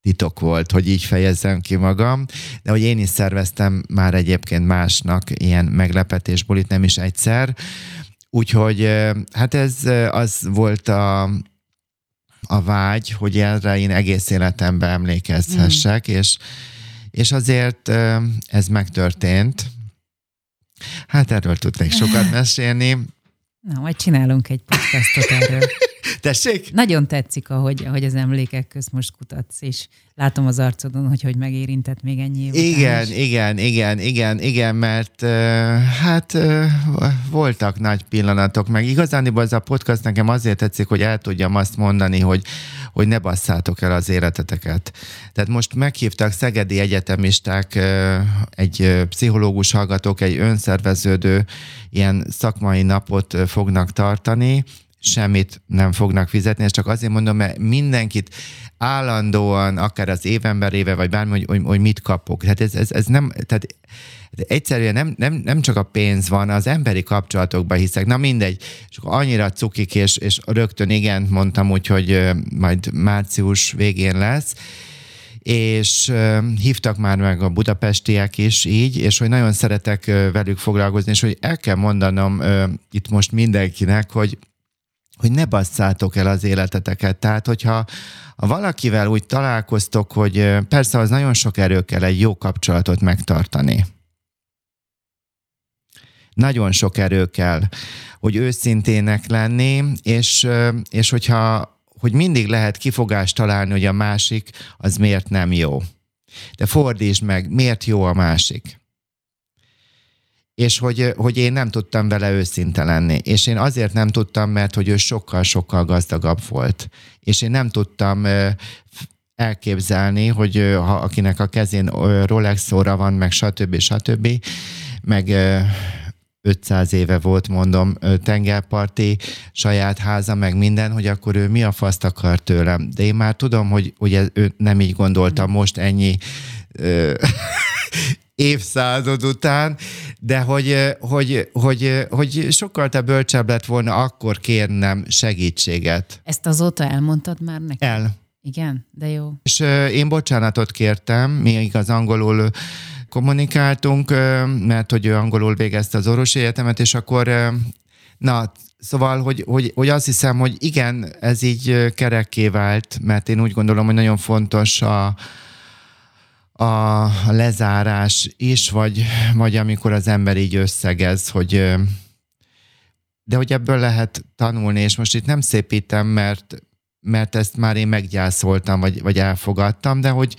titok volt, hogy így fejezzem ki magam, de hogy én is szerveztem már egyébként másnak ilyen meglepetésból, itt nem is egyszer, úgyhogy hát ez az volt a, a vágy, hogy erre én egész életemben emlékezhessek, mm. és, és azért ez megtörtént. Hát erről tudnék sokat mesélni. Na, majd csinálunk egy podcastot erről. Tessék? Nagyon tetszik, ahogy, ahogy az emlékek közt most kutatsz, és látom az arcodon, hogy hogy megérintett még ennyi év Igen, igen, igen, igen, igen, mert hát voltak nagy pillanatok, meg igazán ez a podcast nekem azért tetszik, hogy el tudjam azt mondani, hogy, hogy ne basszátok el az életeteket. Tehát most meghívtak szegedi egyetemisták, egy pszichológus hallgatók, egy önszerveződő ilyen szakmai napot fognak tartani, semmit nem fognak fizetni, és csak azért mondom, mert mindenkit állandóan, akár az évemberéve, vagy bármi, hogy, hogy, hogy mit kapok. Tehát ez, ez, ez nem, tehát egyszerűen nem, nem, nem csak a pénz van, az emberi kapcsolatokban hiszek. Na mindegy, és akkor annyira cukik, és, és rögtön igen mondtam úgy, hogy majd március végén lesz, és hívtak már meg a budapestiek is így, és hogy nagyon szeretek velük foglalkozni, és hogy el kell mondanom itt most mindenkinek, hogy hogy ne basszátok el az életeteket. Tehát, hogyha ha valakivel úgy találkoztok, hogy persze az nagyon sok erő kell egy jó kapcsolatot megtartani. Nagyon sok erő kell, hogy őszintének lenni, és, és hogyha hogy mindig lehet kifogást találni, hogy a másik az miért nem jó. De fordítsd meg, miért jó a másik és hogy, hogy én nem tudtam vele őszinte lenni. És én azért nem tudtam, mert hogy ő sokkal-sokkal gazdagabb volt. És én nem tudtam elképzelni, hogy ha akinek a kezén Rolex óra van, meg stb. stb., meg 500 éve volt, mondom, tengerparti saját háza, meg minden, hogy akkor ő mi a faszt akar tőlem. De én már tudom, hogy, hogy ez, ő nem így gondolta most ennyi évszázad után, de hogy, hogy, hogy, hogy sokkal te bölcsebb lett volna akkor kérnem segítséget. Ezt azóta elmondtad már neki? El. Igen, de jó. És én bocsánatot kértem, mi az angolul kommunikáltunk, mert hogy ő angolul végezte az orvosi egyetemet, és akkor na, Szóval, hogy, hogy, hogy azt hiszem, hogy igen, ez így kerekké vált, mert én úgy gondolom, hogy nagyon fontos a, a lezárás is, vagy, vagy amikor az ember így összegez, hogy de hogy ebből lehet tanulni, és most itt nem szépítem, mert, mert ezt már én meggyászoltam, vagy, vagy elfogadtam, de hogy,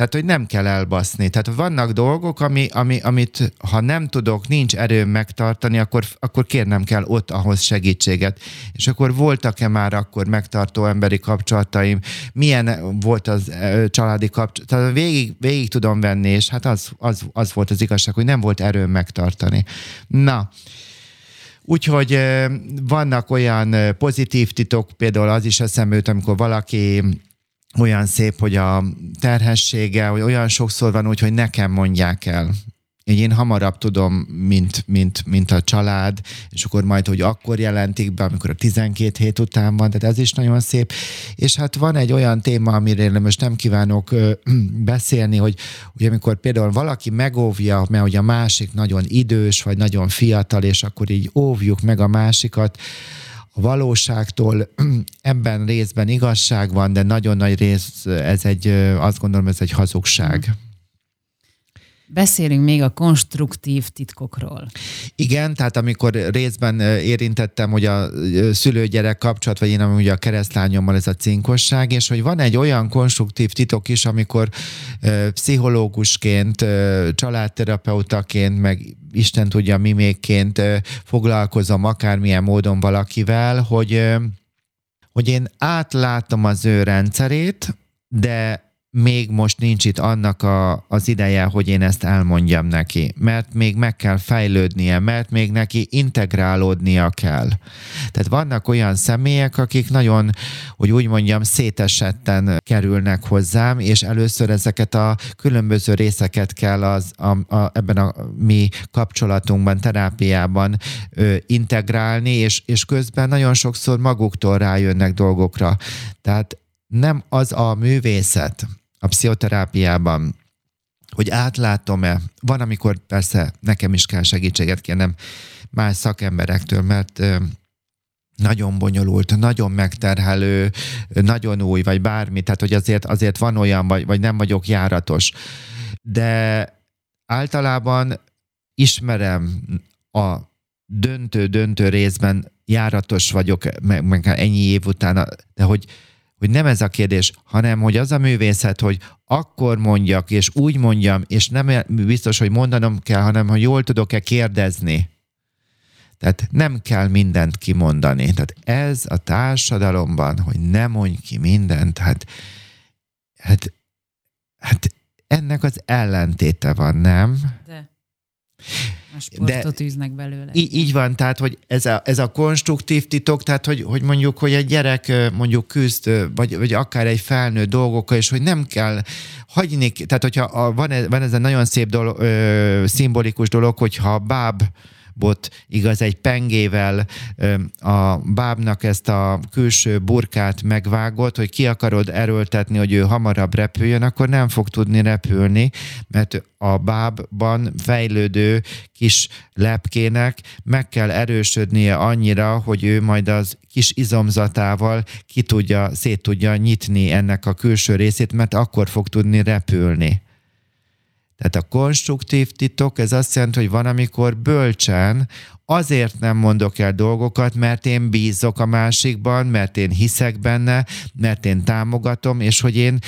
tehát, hogy nem kell elbaszni. Tehát vannak dolgok, ami, ami, amit ha nem tudok, nincs erőm megtartani, akkor, akkor kérnem kell ott ahhoz segítséget. És akkor voltak-e már akkor megtartó emberi kapcsolataim? Milyen volt az családi kapcsolat? Tehát végig, végig tudom venni, és hát az, az, az volt az igazság, hogy nem volt erőm megtartani. Na, Úgyhogy vannak olyan pozitív titok, például az is eszembe jut, amikor valaki olyan szép, hogy a terhessége, hogy olyan sokszor van úgy, hogy nekem mondják el. Én hamarabb tudom, mint, mint, mint a család, és akkor majd, hogy akkor jelentik be, amikor a 12 hét után van, tehát ez is nagyon szép. És hát van egy olyan téma, amiről most nem kívánok ö, beszélni, hogy, hogy amikor például valaki megóvja, mert hogy a másik nagyon idős, vagy nagyon fiatal, és akkor így óvjuk meg a másikat, a valóságtól ebben részben igazság van, de nagyon nagy rész, ez egy, azt gondolom, ez egy hazugság. Mm. Beszélünk még a konstruktív titkokról. Igen, tehát amikor részben érintettem, hogy a szülő-gyerek kapcsolat, vagy én ugye a keresztlányommal ez a cinkosság, és hogy van egy olyan konstruktív titok is, amikor pszichológusként, családterapeutaként, meg Isten tudja mimékként foglalkozom akármilyen módon valakivel, hogy, hogy én átlátom az ő rendszerét, de még most nincs itt annak a, az ideje, hogy én ezt elmondjam neki, mert még meg kell fejlődnie, mert még neki integrálódnia kell. Tehát vannak olyan személyek, akik nagyon, hogy úgy mondjam, szétesetten kerülnek hozzám, és először ezeket a különböző részeket kell az, a, a, ebben a mi kapcsolatunkban, terápiában ö, integrálni, és, és közben nagyon sokszor maguktól rájönnek dolgokra. Tehát nem az a művészet, a pszichoterápiában, hogy átlátom-e. Van, amikor persze nekem is kell segítséget kérnem más szakemberektől, mert nagyon bonyolult, nagyon megterhelő, nagyon új, vagy bármi, tehát hogy azért, azért van olyan, vagy, vagy nem vagyok járatos. De általában ismerem a döntő-döntő részben járatos vagyok, meg, meg ennyi év után, de hogy hogy nem ez a kérdés, hanem hogy az a művészet, hogy akkor mondjak, és úgy mondjam, és nem biztos, hogy mondanom kell, hanem hogy jól tudok-e kérdezni. Tehát nem kell mindent kimondani. Tehát ez a társadalomban, hogy ne mondj ki mindent, hát, hát, hát ennek az ellentéte van, nem? De. Sportot De űznek belőle. Így, így van, tehát hogy ez a, ez a konstruktív titok, tehát hogy, hogy mondjuk, hogy egy gyerek mondjuk küzd, vagy, vagy akár egy felnőtt dolgokkal, és hogy nem kell hagyni, tehát hogyha a, van, ez, van ez a nagyon szép dolog, ö, szimbolikus dolog, hogyha báb bot, igaz, egy pengével a bábnak ezt a külső burkát megvágott, hogy ki akarod erőltetni, hogy ő hamarabb repüljön, akkor nem fog tudni repülni, mert a bábban fejlődő kis lepkének meg kell erősödnie annyira, hogy ő majd az kis izomzatával ki tudja, szét tudja nyitni ennek a külső részét, mert akkor fog tudni repülni. Tehát a konstruktív titok, ez azt jelenti, hogy van, amikor bölcsen azért nem mondok el dolgokat, mert én bízok a másikban, mert én hiszek benne, mert én támogatom, és hogy én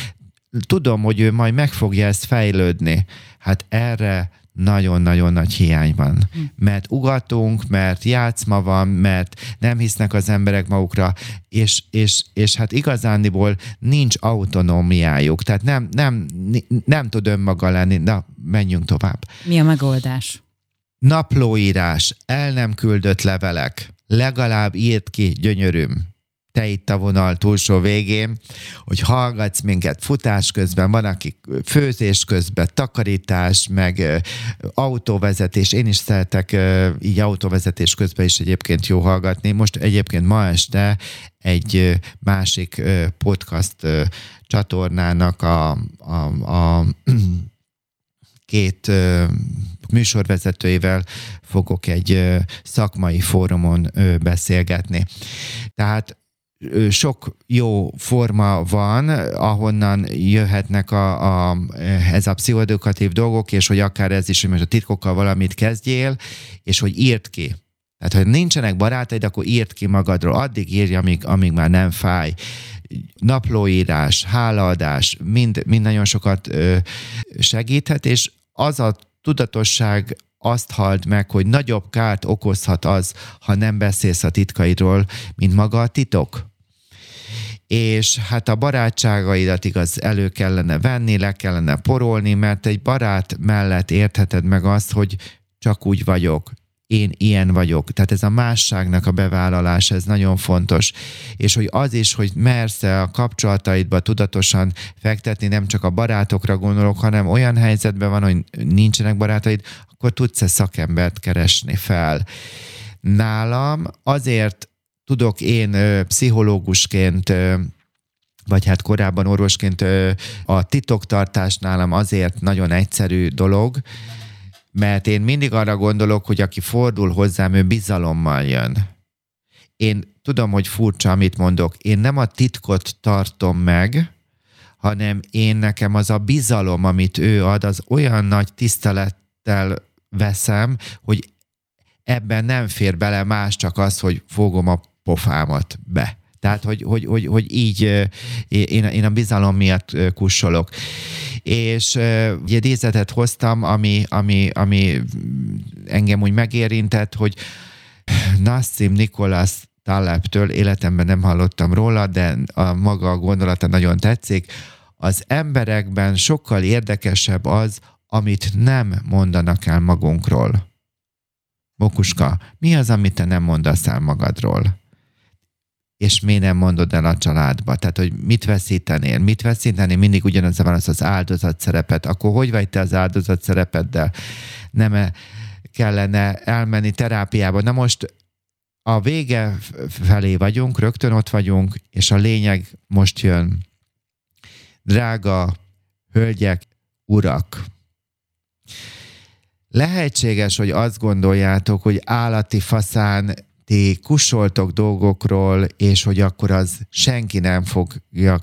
tudom, hogy ő majd meg fogja ezt fejlődni. Hát erre nagyon-nagyon nagy hiány van. Hm. Mert ugatunk, mert játszma van, mert nem hisznek az emberek magukra, és, és, és hát igazándiból nincs autonómiájuk, tehát nem, nem, nem tud önmaga lenni. Na, menjünk tovább. Mi a megoldás? Naplóírás, el nem küldött levelek, legalább írt ki, gyönyörűm te itt a vonal túlsó végén, hogy hallgatsz minket futás közben, van, aki főzés közben, takarítás, meg autóvezetés. Én is szeretek így autóvezetés közben is egyébként jó hallgatni. Most egyébként ma este egy másik podcast csatornának a, a, a két műsorvezetőivel fogok egy szakmai fórumon beszélgetni. Tehát sok jó forma van, ahonnan jöhetnek a, a, ez a pszichoedukatív dolgok, és hogy akár ez is, hogy most a titkokkal valamit kezdjél, és hogy írt ki. Tehát, ha nincsenek barátaid, akkor írt ki magadról. Addig írja, amíg, amíg már nem fáj. Naplóírás, hálaadás, mind, mind nagyon sokat ö, segíthet, és az a tudatosság azt halld meg, hogy nagyobb kárt okozhat az, ha nem beszélsz a titkaidról, mint maga a titok és hát a barátságaidat igaz elő kellene venni, le kellene porolni, mert egy barát mellett értheted meg azt, hogy csak úgy vagyok, én ilyen vagyok. Tehát ez a másságnak a bevállalása, ez nagyon fontos. És hogy az is, hogy mersz a kapcsolataidba tudatosan fektetni, nem csak a barátokra gondolok, hanem olyan helyzetben van, hogy nincsenek barátaid, akkor tudsz-e szakembert keresni fel. Nálam azért tudok én pszichológusként vagy hát korábban orvosként a titoktartás nálam azért nagyon egyszerű dolog, mert én mindig arra gondolok, hogy aki fordul hozzám, ő bizalommal jön. Én tudom, hogy furcsa, amit mondok. Én nem a titkot tartom meg, hanem én nekem az a bizalom, amit ő ad, az olyan nagy tisztelettel veszem, hogy ebben nem fér bele más, csak az, hogy fogom a pofámat be. Tehát, hogy, hogy, hogy, hogy így én, én a bizalom miatt kussolok. És ugye dízetet hoztam, ami, ami, ami engem úgy megérintett, hogy Nassim Nikolas Taleptől életemben nem hallottam róla, de a maga a gondolata nagyon tetszik. Az emberekben sokkal érdekesebb az, amit nem mondanak el magunkról. Mokuska, mi az, amit te nem mondasz el magadról? És miért nem mondod el a családba? Tehát, hogy mit veszítenél? Mit veszítenél? Mindig ugyanaz van az az áldozat szerepet. Akkor hogy vagy te az áldozat szerepeddel? Nem kellene elmenni terápiába? Na most a vége felé vagyunk, rögtön ott vagyunk, és a lényeg most jön. Drága hölgyek, urak, lehetséges, hogy azt gondoljátok, hogy állati faszán ti kusoltok dolgokról, és hogy akkor az senki nem fogja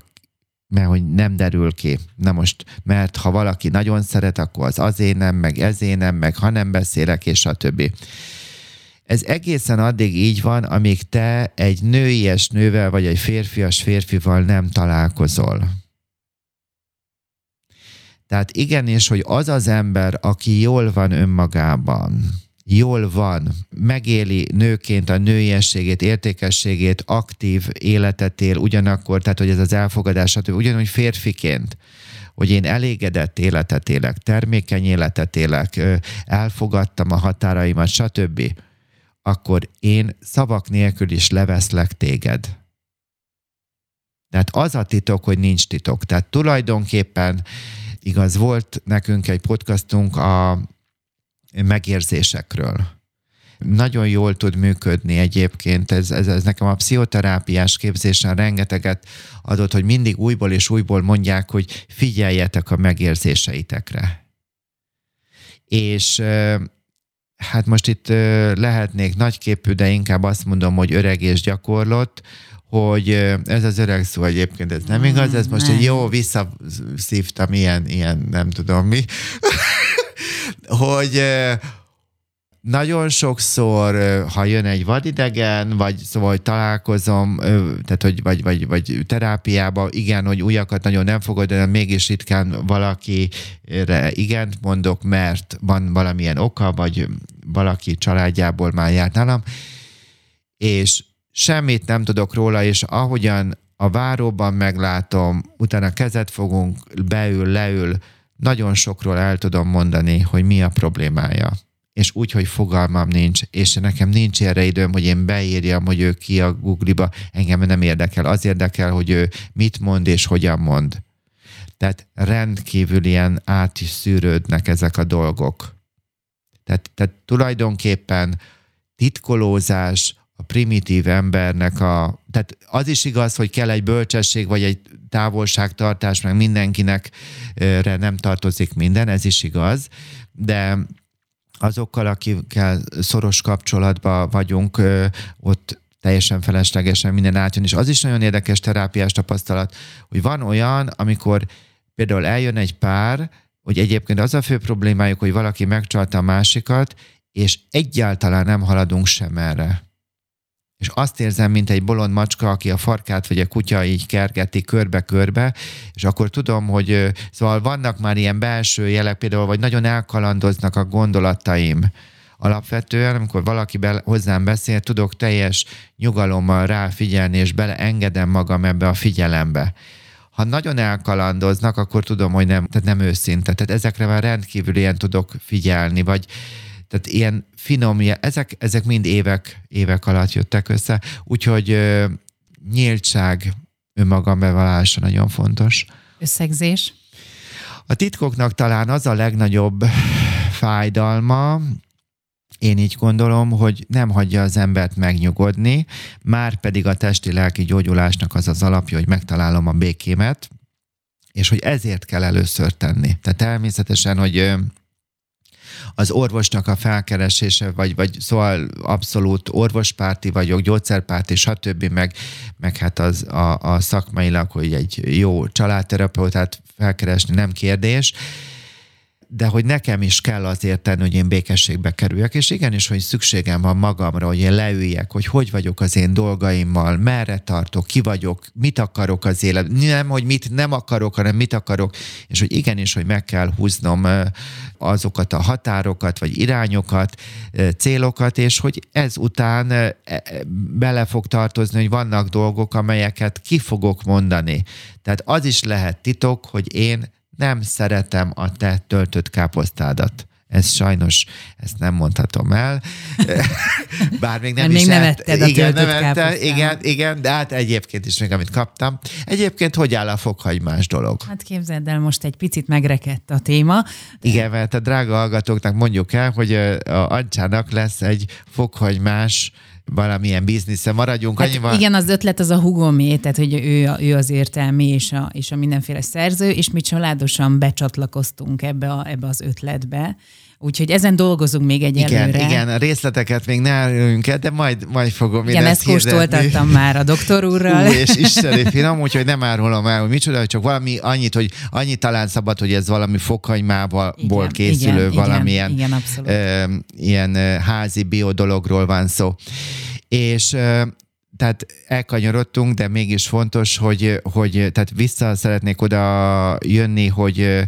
mert hogy nem derül ki. Na most, mert ha valaki nagyon szeret, akkor az azért nem, meg ezért nem, meg ha nem beszélek, és a többi. Ez egészen addig így van, amíg te egy nőies nővel, vagy egy férfias férfival nem találkozol. Tehát igenis, hogy az az ember, aki jól van önmagában, jól van, megéli nőként a nőiességét, értékességét, aktív életet él ugyanakkor, tehát hogy ez az elfogadás, ugyanúgy férfiként, hogy én elégedett életet élek, termékeny életet élek, elfogadtam a határaimat, stb., akkor én szavak nélkül is leveszlek téged. Tehát az a titok, hogy nincs titok. Tehát tulajdonképpen igaz, volt nekünk egy podcastunk a megérzésekről. Nagyon jól tud működni egyébként, ez, ez, ez nekem a pszichoterápiás képzésen rengeteget adott, hogy mindig újból és újból mondják, hogy figyeljetek a megérzéseitekre. És hát most itt lehetnék nagyképű, de inkább azt mondom, hogy öreg és gyakorlott, hogy ez az öreg szó egyébként, ez nem igaz, ez most egy jó visszaszívtam ilyen, ilyen nem tudom mi, hogy nagyon sokszor, ha jön egy vadidegen, vagy szóval hogy találkozom, tehát hogy vagy, vagy, vagy terápiába, igen, hogy újakat nagyon nem fogod, de mégis ritkán valakire igent mondok, mert van valamilyen oka, vagy valaki családjából már járt nálam, és semmit nem tudok róla, és ahogyan a váróban meglátom, utána kezet fogunk, beül, leül, nagyon sokról el tudom mondani, hogy mi a problémája. És úgy, hogy fogalmam nincs, és nekem nincs erre időm, hogy én beírjam, hogy ő ki a Google-ba, engem nem érdekel. Az érdekel, hogy ő mit mond és hogyan mond. Tehát rendkívül ilyen át is szűrődnek ezek a dolgok. Tehát, tehát tulajdonképpen titkolózás, a primitív embernek a... Tehát az is igaz, hogy kell egy bölcsesség, vagy egy távolságtartás, meg mindenkinek nem tartozik minden, ez is igaz, de azokkal, akikkel szoros kapcsolatban vagyunk, ott teljesen feleslegesen minden átjön, és az is nagyon érdekes terápiás tapasztalat, hogy van olyan, amikor például eljön egy pár, hogy egyébként az a fő problémájuk, hogy valaki megcsalta a másikat, és egyáltalán nem haladunk sem erre és azt érzem, mint egy bolond macska, aki a farkát vagy a kutya így kergeti körbe-körbe, és akkor tudom, hogy szóval vannak már ilyen belső jelek, például, vagy nagyon elkalandoznak a gondolataim. Alapvetően, amikor valaki be, hozzám beszél, tudok teljes nyugalommal ráfigyelni, és beleengedem magam ebbe a figyelembe. Ha nagyon elkalandoznak, akkor tudom, hogy nem, tehát nem őszinte. Tehát ezekre már rendkívül ilyen tudok figyelni, vagy tehát ilyen finom, ezek, ezek mind évek, évek alatt jöttek össze, úgyhogy ö, nyíltság, önmagam bevallása nagyon fontos. Összegzés? A titkoknak talán az a legnagyobb fájdalma, én így gondolom, hogy nem hagyja az embert megnyugodni, már pedig a testi-lelki gyógyulásnak az az alapja, hogy megtalálom a békémet, és hogy ezért kell először tenni. Tehát természetesen, hogy az orvosnak a felkeresése, vagy, vagy szóval abszolút orvospárti vagyok, gyógyszerpárti, stb., meg, meg hát az a, a szakmailag, hogy egy jó családterapeutát felkeresni nem kérdés, de hogy nekem is kell azért tenni, hogy én békességbe kerüljek, és igenis, hogy szükségem van magamra, hogy én leüljek, hogy hogy vagyok az én dolgaimmal, merre tartok, ki vagyok, mit akarok az élet, nem, hogy mit nem akarok, hanem mit akarok, és hogy igenis, hogy meg kell húznom azokat a határokat, vagy irányokat, célokat, és hogy ezután e, bele fog tartozni, hogy vannak dolgok, amelyeket ki fogok mondani. Tehát az is lehet titok, hogy én nem szeretem a te töltött káposztádat. Ez sajnos, ezt nem mondhatom el. Bár még nem Mert is még nem etted a igen, nem ette, igen, igen, de hát egyébként is még, amit kaptam. Egyébként hogy áll a fokhagymás dolog? Hát képzeld el, most egy picit megrekedt a téma. Igen, mert a drága hallgatóknak mondjuk el, hogy a Ancsának lesz egy fokhagymás valamilyen biznisze maradjunk. Hát annyival... Igen, az ötlet az a hugomé, tehát hogy ő, ő az értelmi és a, és a mindenféle szerző, és mi családosan becsatlakoztunk ebbe, a, ebbe az ötletbe. Úgyhogy ezen dolgozunk még egyelőre. Igen, igen, a részleteket még ne árulunk el, de majd, majd fogom igen, ezt, ezt kóstoltattam már a doktor úrral. Ú, és isteni finom, úgyhogy nem árulom el, hogy micsoda, csak valami annyit, hogy annyi talán szabad, hogy ez valami fokhagymából igen, készülő igen, valamilyen igen, igen, ö, ilyen házi biodologról van szó. És ö, tehát elkanyarodtunk, de mégis fontos, hogy, hogy tehát vissza szeretnék oda jönni, hogy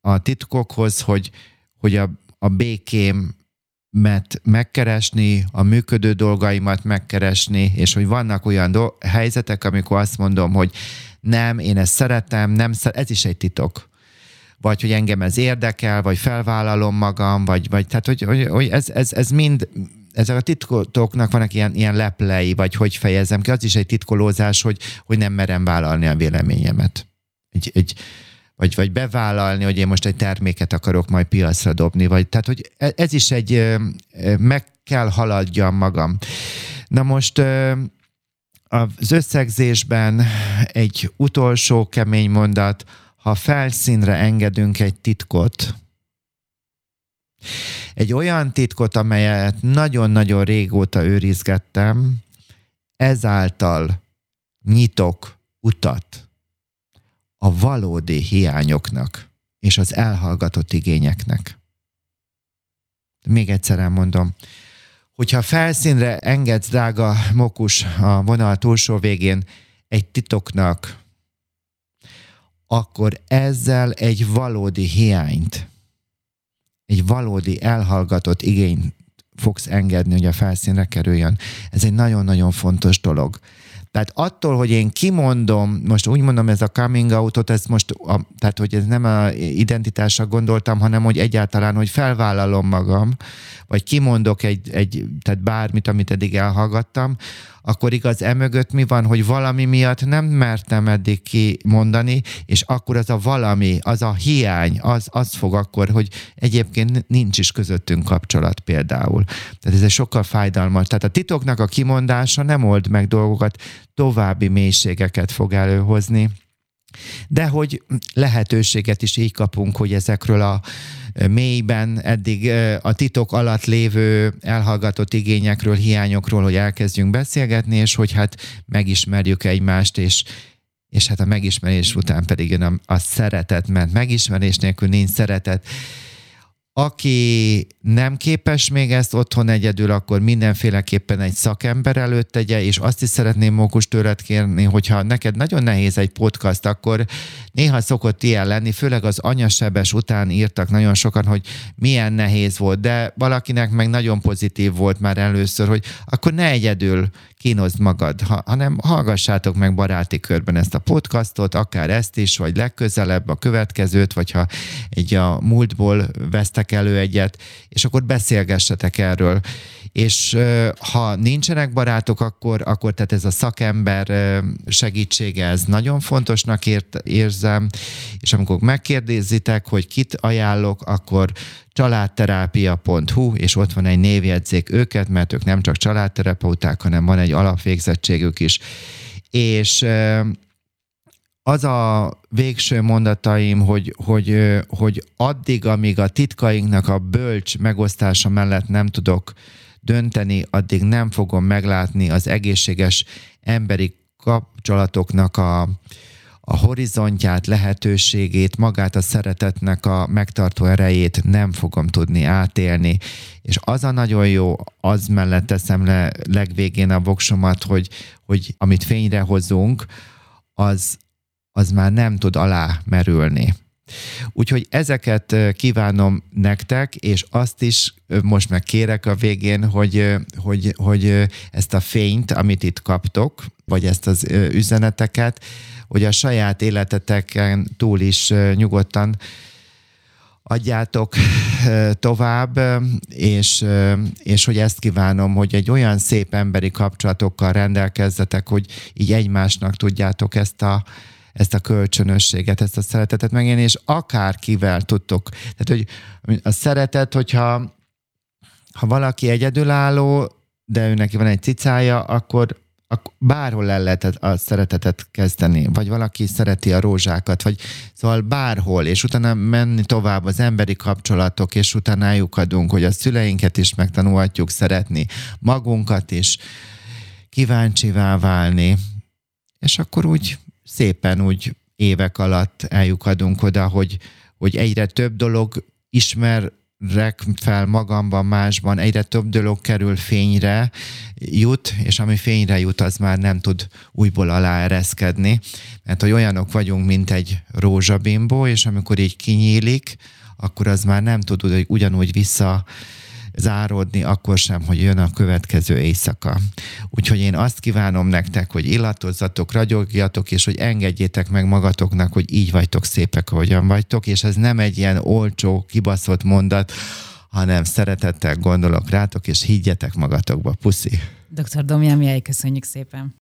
a titkokhoz, hogy, hogy a a békémet megkeresni, a működő dolgaimat megkeresni, és hogy vannak olyan do- helyzetek, amikor azt mondom, hogy nem, én ezt szeretem, nem szeret, ez is egy titok. Vagy hogy engem ez érdekel, vagy felvállalom magam, vagy, vagy tehát hogy, hogy, hogy ez, ez, ez mind, ezek a titkoknak vannak ilyen, ilyen leplei, vagy hogy fejezem ki, az is egy titkolózás, hogy, hogy nem merem vállalni a véleményemet. Egy, egy, vagy, vagy bevállalni, hogy én most egy terméket akarok majd piacra dobni, vagy tehát, hogy e, ez is egy, meg kell haladjam magam. Na most az összegzésben egy utolsó kemény mondat, ha felszínre engedünk egy titkot, egy olyan titkot, amelyet nagyon-nagyon régóta őrizgettem, ezáltal nyitok utat a valódi hiányoknak és az elhallgatott igényeknek. Még egyszer elmondom, hogyha felszínre engedsz, drága mokus, a vonal túlsó végén egy titoknak, akkor ezzel egy valódi hiányt, egy valódi elhallgatott igényt fogsz engedni, hogy a felszínre kerüljön. Ez egy nagyon-nagyon fontos dolog. Tehát attól, hogy én kimondom, most úgy mondom, ez a coming outot, ez most, a, tehát hogy ez nem a identitásra gondoltam, hanem hogy egyáltalán, hogy felvállalom magam, vagy kimondok egy, egy tehát bármit, amit eddig elhallgattam, akkor igaz, emögött mi van, hogy valami miatt nem mertem eddig kimondani, és akkor az a valami, az a hiány, az, az fog akkor, hogy egyébként nincs is közöttünk kapcsolat például. Tehát ez egy sokkal fájdalmas. Tehát a titoknak a kimondása nem old meg dolgokat, további mélységeket fog előhozni. De hogy lehetőséget is így kapunk, hogy ezekről a mélyben eddig a titok alatt lévő elhallgatott igényekről, hiányokról, hogy elkezdjünk beszélgetni, és hogy hát megismerjük egymást, és és hát a megismerés után pedig jön a, a szeretet, mert megismerés nélkül nincs szeretet. Aki nem képes még ezt otthon egyedül, akkor mindenféleképpen egy szakember előtt tegye, és azt is szeretném Mókus tőled kérni, hogyha neked nagyon nehéz egy podcast, akkor néha szokott ilyen lenni, főleg az anyasebes után írtak nagyon sokan, hogy milyen nehéz volt, de valakinek meg nagyon pozitív volt már először, hogy akkor ne egyedül kínozd magad, ha, hanem hallgassátok meg baráti körben ezt a podcastot, akár ezt is, vagy legközelebb a következőt, vagy ha egy a múltból vesztek elő egyet, és akkor beszélgessetek erről. És ha nincsenek barátok, akkor, akkor tehát ez a szakember segítsége, ez nagyon fontosnak ért, érzem, és amikor megkérdezitek, hogy kit ajánlok, akkor családterápia.hu, és ott van egy névjegyzék őket, mert ők nem csak családterapeuták, hanem van egy alapvégzettségük is. És az a végső mondataim, hogy, hogy, hogy addig, amíg a titkainknak a bölcs megosztása mellett nem tudok dönteni, addig nem fogom meglátni az egészséges emberi kapcsolatoknak a, a horizontját, lehetőségét, magát a szeretetnek a megtartó erejét nem fogom tudni átélni. És az a nagyon jó, az mellett teszem le legvégén a voksomat, hogy, hogy amit fényre hozunk, az, az már nem tud alá merülni. Úgyhogy ezeket kívánom nektek, és azt is most meg kérek a végén, hogy, hogy, hogy ezt a fényt, amit itt kaptok, vagy ezt az üzeneteket, hogy a saját életeteken túl is nyugodtan adjátok tovább, és, és hogy ezt kívánom, hogy egy olyan szép emberi kapcsolatokkal rendelkezzetek, hogy így egymásnak tudjátok ezt a, ezt a kölcsönösséget, ezt a szeretetet megélni, és akárkivel tudtok. Tehát, hogy a szeretet, hogyha ha valaki egyedülálló, de ő neki van egy cicája, akkor bárhol el lehet a szeretetet kezdeni, vagy valaki szereti a rózsákat, vagy szóval bárhol, és utána menni tovább az emberi kapcsolatok, és utána adunk, hogy a szüleinket is megtanulhatjuk szeretni, magunkat is, kíváncsivá válni, és akkor úgy szépen úgy évek alatt eljukadunk oda, hogy, hogy egyre több dolog ismer rek fel magamban, másban, egyre több dolog kerül fényre, jut, és ami fényre jut, az már nem tud újból aláereszkedni, mert hogy olyanok vagyunk, mint egy rózsabimbó, és amikor így kinyílik, akkor az már nem tud ugyanúgy vissza záródni, akkor sem, hogy jön a következő éjszaka. Úgyhogy én azt kívánom nektek, hogy illatozzatok, ragyogjatok, és hogy engedjétek meg magatoknak, hogy így vagytok szépek, ahogyan vagytok, és ez nem egy ilyen olcsó, kibaszott mondat, hanem szeretettel gondolok rátok, és higgyetek magatokba. Puszi! Dr. Domján, köszönjük szépen!